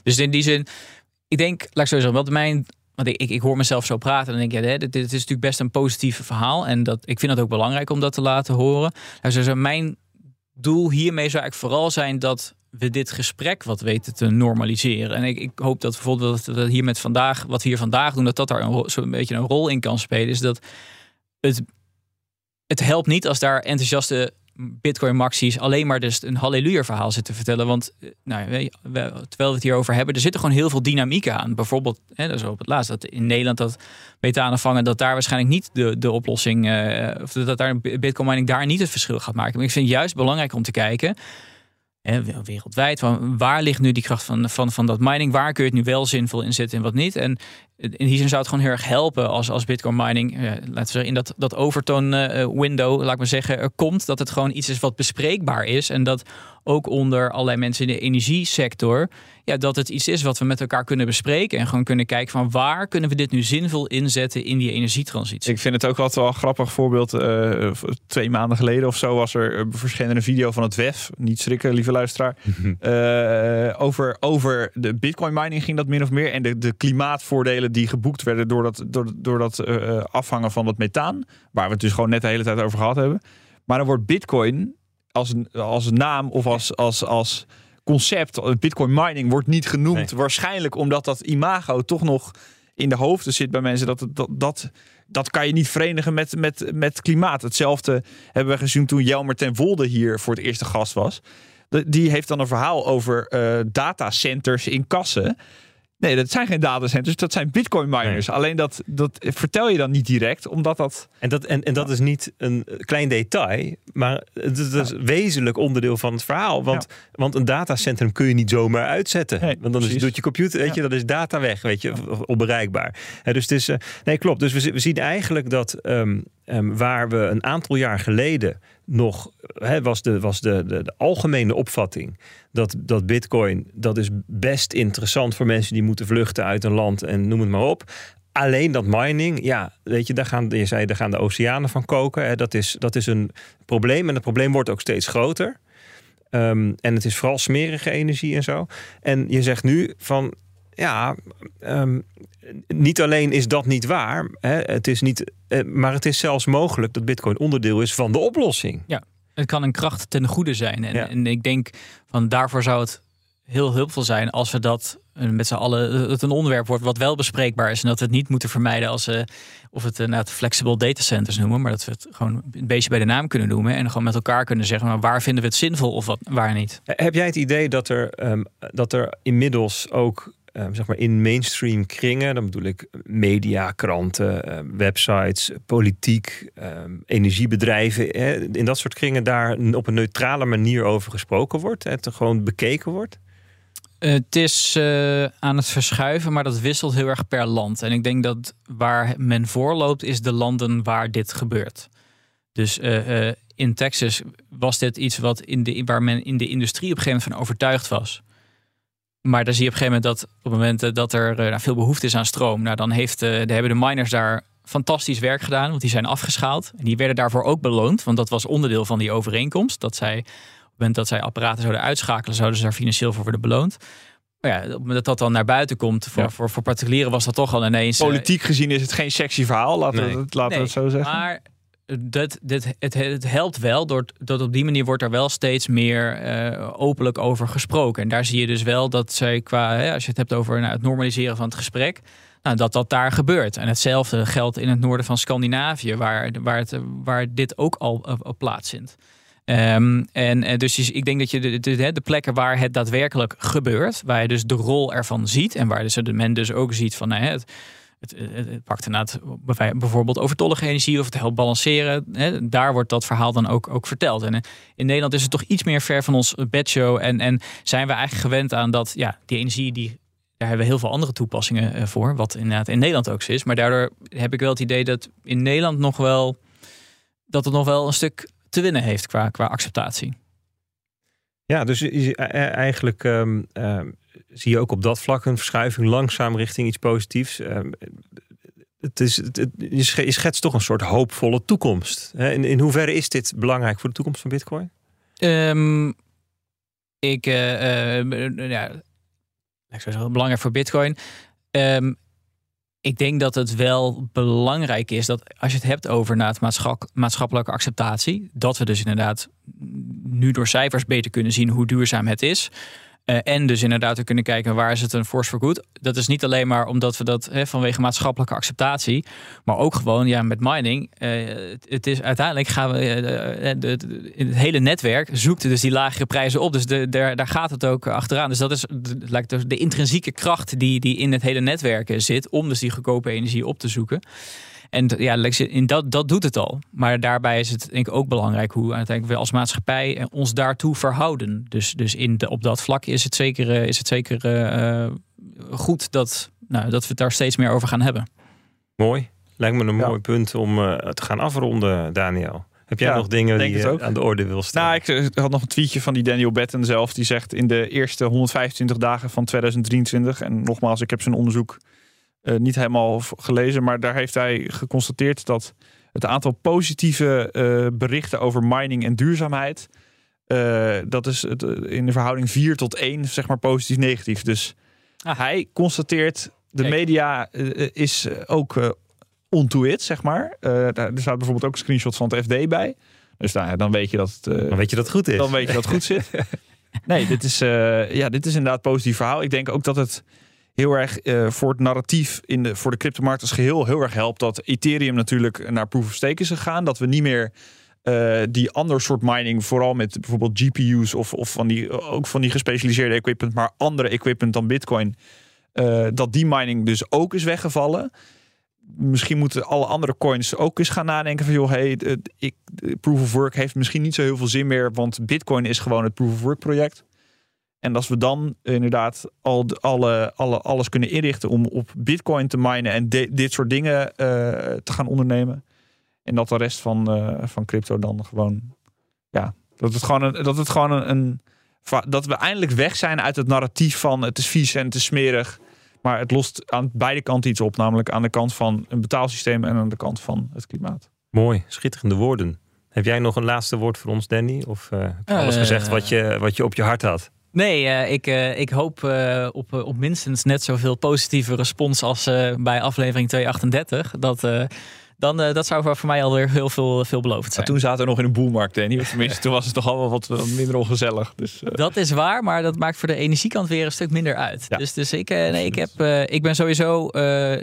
dus in die zin, ik denk, laat ik zo zeggen, wat mijn. Want ik, ik, ik hoor mezelf zo praten en dan denk ik, ja, dit, dit is natuurlijk best een positief verhaal. En dat, ik vind het ook belangrijk om dat te laten horen. Dus, dus mijn doel hiermee zou eigenlijk vooral zijn dat we dit gesprek wat weten te normaliseren. En ik, ik hoop dat bijvoorbeeld dat, dat hier met vandaag, wat we hier vandaag doen, dat dat daar een, ro- zo'n beetje een rol in kan spelen. Is dat het, het helpt niet als daar enthousiaste Bitcoin Maxi's alleen maar dus een halleluja verhaal zitten te vertellen. Want eh, nou, we- terwijl we het hierover hebben, er zitten gewoon heel veel dynamiek aan. Bijvoorbeeld, hè, dat op het laatst, dat in Nederland dat methanen vangen, dat daar waarschijnlijk niet de, de oplossing, eh, of dat daar Bitcoin mining daar niet het verschil gaat maken. Maar ik vind het juist belangrijk om te kijken, wereldwijd, van waar ligt nu die kracht van, van, van dat mining? Waar kun je het nu wel zinvol inzetten en wat niet? En in die zin zou het gewoon heel erg helpen als, als Bitcoin mining, eh, laten we zeggen, in dat, dat overtoon eh, window, laat ik maar zeggen, er komt. Dat het gewoon iets is wat bespreekbaar is. En dat ook onder allerlei mensen in de energiesector, ja, dat het iets is wat we met elkaar kunnen bespreken. En gewoon kunnen kijken van waar kunnen we dit nu zinvol inzetten in die energietransitie. Ik vind het ook altijd wel een grappig voorbeeld. Eh, twee maanden geleden of zo was er verschillende video van het WEF. Niet schrikken, lieve luisteraar. Eh, over, over de bitcoin mining ging dat min of meer. En de, de klimaatvoordelen die geboekt werden door dat, door, door dat eh, afvangen van dat methaan. Waar we het dus gewoon net de hele tijd over gehad hebben. Maar dan wordt bitcoin als, als naam of als, als, als concept, bitcoin mining, wordt niet genoemd. Nee. Waarschijnlijk omdat dat imago toch nog in de hoofden zit bij mensen. Dat, dat, dat, dat kan je niet verenigen met, met, met klimaat. Hetzelfde hebben we gezien toen Jelmer ten Volde hier voor het eerste gast was. Die heeft dan een verhaal over eh, datacenters in kassen. Nee, dat zijn geen datacenters, dat zijn bitcoin miners. Alleen dat, dat vertel je dan niet direct, omdat dat... En dat, en, en dat is niet een klein detail, maar het is, wezenlijk onderdeel van het verhaal. Want, want een datacentrum kun je niet zomaar uitzetten. Nee, want dan is, doet je computer, weet je, dat is data weg, weet je, onbereikbaar. Hè, dus het is, eh, nee, klopt. Dus we, we zien eigenlijk dat ehm, ehm, waar we een aantal jaar geleden nog, was, de, was de, de, algemene opvatting dat, dat Bitcoin, dat is best interessant voor mensen die moeten vluchten uit een land en noem het maar op. Alleen dat mining, ja, weet je, daar gaan, je zei, daar gaan de oceanen van koken. Dat, is, dat is een probleem en het probleem wordt ook steeds groter. Ehm, en het is vooral smerige energie en zo. En je zegt nu van, ja, ehm, niet alleen is dat niet waar, hè, het is niet, eh, maar het is zelfs mogelijk dat Bitcoin onderdeel is van de oplossing. Het kan een kracht ten goede zijn. En, Ja. en ik denk van daarvoor zou het heel hulpvol zijn als we dat eh, met z'n allen het een onderwerp wordt wat wel bespreekbaar is en dat we het niet moeten vermijden als we of het inderdaad flexible data centers noemen, maar dat we het gewoon een beetje bij de naam kunnen noemen en gewoon met elkaar kunnen zeggen, maar waar vinden we het zinvol of wat, waar niet? Heb jij het idee dat er, ehm, dat er inmiddels ook ehm, zeg maar in mainstream kringen, dan bedoel ik media, kranten, eh, websites, politiek, ehm, energiebedrijven, in dat soort kringen daar op een neutrale manier over gesproken wordt, het gewoon bekeken wordt? Eh, Het is eh, aan het verschuiven, maar dat wisselt heel erg per land. En ik denk dat waar men voorloopt, is de landen waar dit gebeurt. Dus eh, in Texas was dit iets wat in de, waar men in de industrie op een gegeven moment van overtuigd was. Maar dan zie je op een gegeven moment dat op het moment eh, dat er eh, nou, veel behoefte is aan stroom, nou, dan heeft, eh, dan hebben de miners daar fantastisch werk gedaan, want die zijn afgeschaald. En die werden daarvoor ook beloond, want dat was onderdeel van die overeenkomst. Dat zij op het moment dat zij apparaten zouden uitschakelen, zouden ze daar financieel voor worden beloond. Maar ja, dat dat dan naar buiten komt, voor, Ja. voor, voor particulieren was dat toch al ineens... Politiek gezien is het geen sexy verhaal, laten, Nee. we, we het zo zeggen. maar dat, het, helpt wel, dat op die manier wordt er wel steeds meer eh, openlijk over gesproken. En daar zie je dus wel dat zij qua, als je het hebt over nou, het normaliseren van het gesprek, nou, dat dat daar gebeurt. En hetzelfde geldt in het noorden van Scandinavië, waar, waar, het, waar dit ook al op plaatsvindt. Ehm, en dus ik denk dat je de, de, plekken waar het daadwerkelijk gebeurt, waar je dus de rol ervan ziet en waar dus men dus ook ziet van het, het, het, pakt inderdaad bijvoorbeeld overtollige energie of het helpt balanceren. Hè, daar wordt dat verhaal dan ook, ook verteld. En in Nederland is het toch iets meer ver van ons bedshow. En, en zijn we eigenlijk gewend aan dat ja, die energie die daar hebben we heel veel andere toepassingen eh, voor, wat inderdaad in Nederland ook zo is. Maar daardoor heb ik wel het idee dat in Nederland nog wel dat het nog wel een stuk te winnen heeft qua, qua acceptatie. Ja, dus eigenlijk ehm, ehm, zie je ook op dat vlak een verschuiving langzaam richting iets positiefs. Ehm, het is, het, je schetst toch een soort hoopvolle toekomst. In, in hoeverre is dit belangrijk voor de toekomst van Bitcoin? ik, uh, ja, ik zou zeggen, belangrijk voor Bitcoin. Um, ik denk dat het wel belangrijk is dat als je het hebt over na maatschappelijke acceptatie, dat we dus inderdaad nu door cijfers beter kunnen zien hoe duurzaam het is. Uh, en dus inderdaad we kunnen kijken waar is het een force for good. Dat is niet alleen maar omdat we dat hè, vanwege maatschappelijke acceptatie, maar ook gewoon ja met mining. Uh, het is uiteindelijk gaan we de, het hele netwerk zoekt dus die lagere prijzen op. Dus de, daar, gaat het ook achteraan. Dus dat is lijkt de, de intrinsieke kracht die, die in het hele netwerk zit om dus die goedkope energie op te zoeken. En ja, in dat, dat doet het al. Maar daarbij is het denk ik ook belangrijk hoe uiteindelijk we als maatschappij eh, ons daartoe verhouden. Dus, dus in de, op dat vlak is het zeker, eh, is het zeker uh, goed dat, nou, dat we het daar steeds meer over gaan hebben. Mooi. Lijkt me een mooi punt om uh, te gaan afronden, Daniel. Heb jij nog dingen die je aan de orde wil stellen? Nou, ik had nog een tweetje van die Daniel Batten zelf. Die zegt in de eerste 125 dagen van 2023. En nogmaals, ik heb zijn onderzoek uh, niet helemaal gelezen, maar daar heeft hij geconstateerd dat het aantal positieve uh, berichten over mining en duurzaamheid, uh, dat is het, in de verhouding 4 tot 1, zeg maar positief negatief. Dus ah. hij constateert, de Kijk. media is ook onto it, zeg maar. er staat bijvoorbeeld ook een screenshot van het FD bij. Dus nou, ja, dan weet je dat het, dan weet je dat het goed is. Dan weet je dat het goed zit. nee, dit is, ja, dit is inderdaad een positief verhaal. Ik denk ook dat het heel erg uh, voor het narratief in de, voor de cryptomarkt als geheel heel erg helpt dat Ethereum natuurlijk naar proof of stake is gegaan. Dat we niet meer uh, die ander soort mining, vooral met bijvoorbeeld GPU's of, of van die, ook van die gespecialiseerde equipment, maar andere equipment dan Bitcoin, uh, dat die mining dus ook is weggevallen. Misschien moeten alle andere coins ook eens gaan nadenken van joh, hey, ik, proof of work heeft misschien niet zo heel veel zin meer, want Bitcoin is gewoon het proof of work project. En als we dan inderdaad al alle, alle, alles kunnen inrichten om op Bitcoin te minen en dit soort dingen uh, te gaan ondernemen. En dat de rest van, uh, van crypto dan gewoon. Ja, dat het gewoon een. Dat het gewoon een, een, dat we eindelijk weg zijn uit het narratief van het is vies en het is smerig. Maar het lost aan beide kanten iets op. Namelijk aan de kant van een betaalsysteem en aan de kant van het klimaat. Mooi, schitterende woorden. Heb jij nog een laatste woord voor ons, Danny? Of uh, heb je alles gezegd wat je, wat je op je hart had? Nee, uh, ik, uh, ik hoop uh, op, op minstens net zoveel positieve respons als bij aflevering 238. Dat, dan, dat zou voor mij alweer heel veel veelbelovend zijn. Maar toen zaten we nog in een boelmarkt, Danny. Tenminste, toen was het toch allemaal wat, minder ongezellig. Dus, Dat is waar, maar dat maakt voor de energiekant weer een stuk minder uit. Ja. Dus, dus ik, nee, ik, heb, ik ben sowieso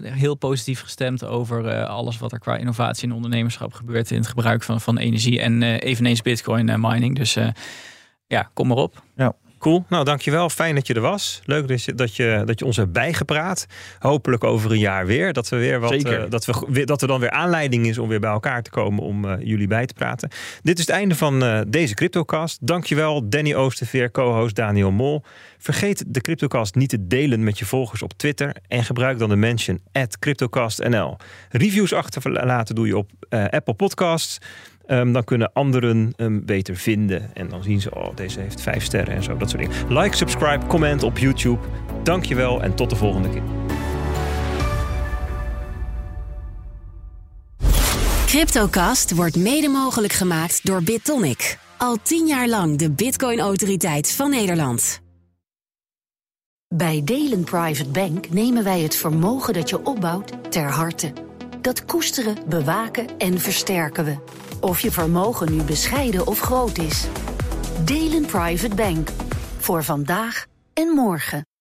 heel positief gestemd over alles wat er qua innovatie en ondernemerschap gebeurt in het gebruik van, van energie. En eveneens bitcoin mining. Dus ja, kom maar op. Ja. Cool, nou dankjewel. Fijn dat je er was. Leuk dat je, dat je, dat je ons hebt bijgepraat. Hopelijk over een jaar weer. Dat, we weer wat, uh, dat, we, dat er dan weer aanleiding is om weer bij elkaar te komen om uh, jullie bij te praten. Dit is het einde van uh, deze CryptoCast. Dankjewel Danny Oosterveer, co-host Daniel Mol. Vergeet de CryptoCast niet te delen met je volgers op Twitter. En gebruik dan de mention at CryptoCastNL. Reviews achterlaten doe je op Apple Podcasts. Um, dan kunnen anderen hem beter vinden. En dan zien ze, oh, deze heeft vijf sterren en zo, dat soort dingen. Like, subscribe, comment op YouTube. Dankjewel en tot de volgende keer. CryptoCast wordt mede mogelijk gemaakt door BitTonic. Al tien jaar lang de Bitcoin-autoriteit van Nederland. Bij Delen Private Bank nemen wij het vermogen dat je opbouwt ter harte. Dat koesteren, bewaken en versterken we. Of je vermogen nu bescheiden of groot is. Delen Private Bank. Voor vandaag en morgen.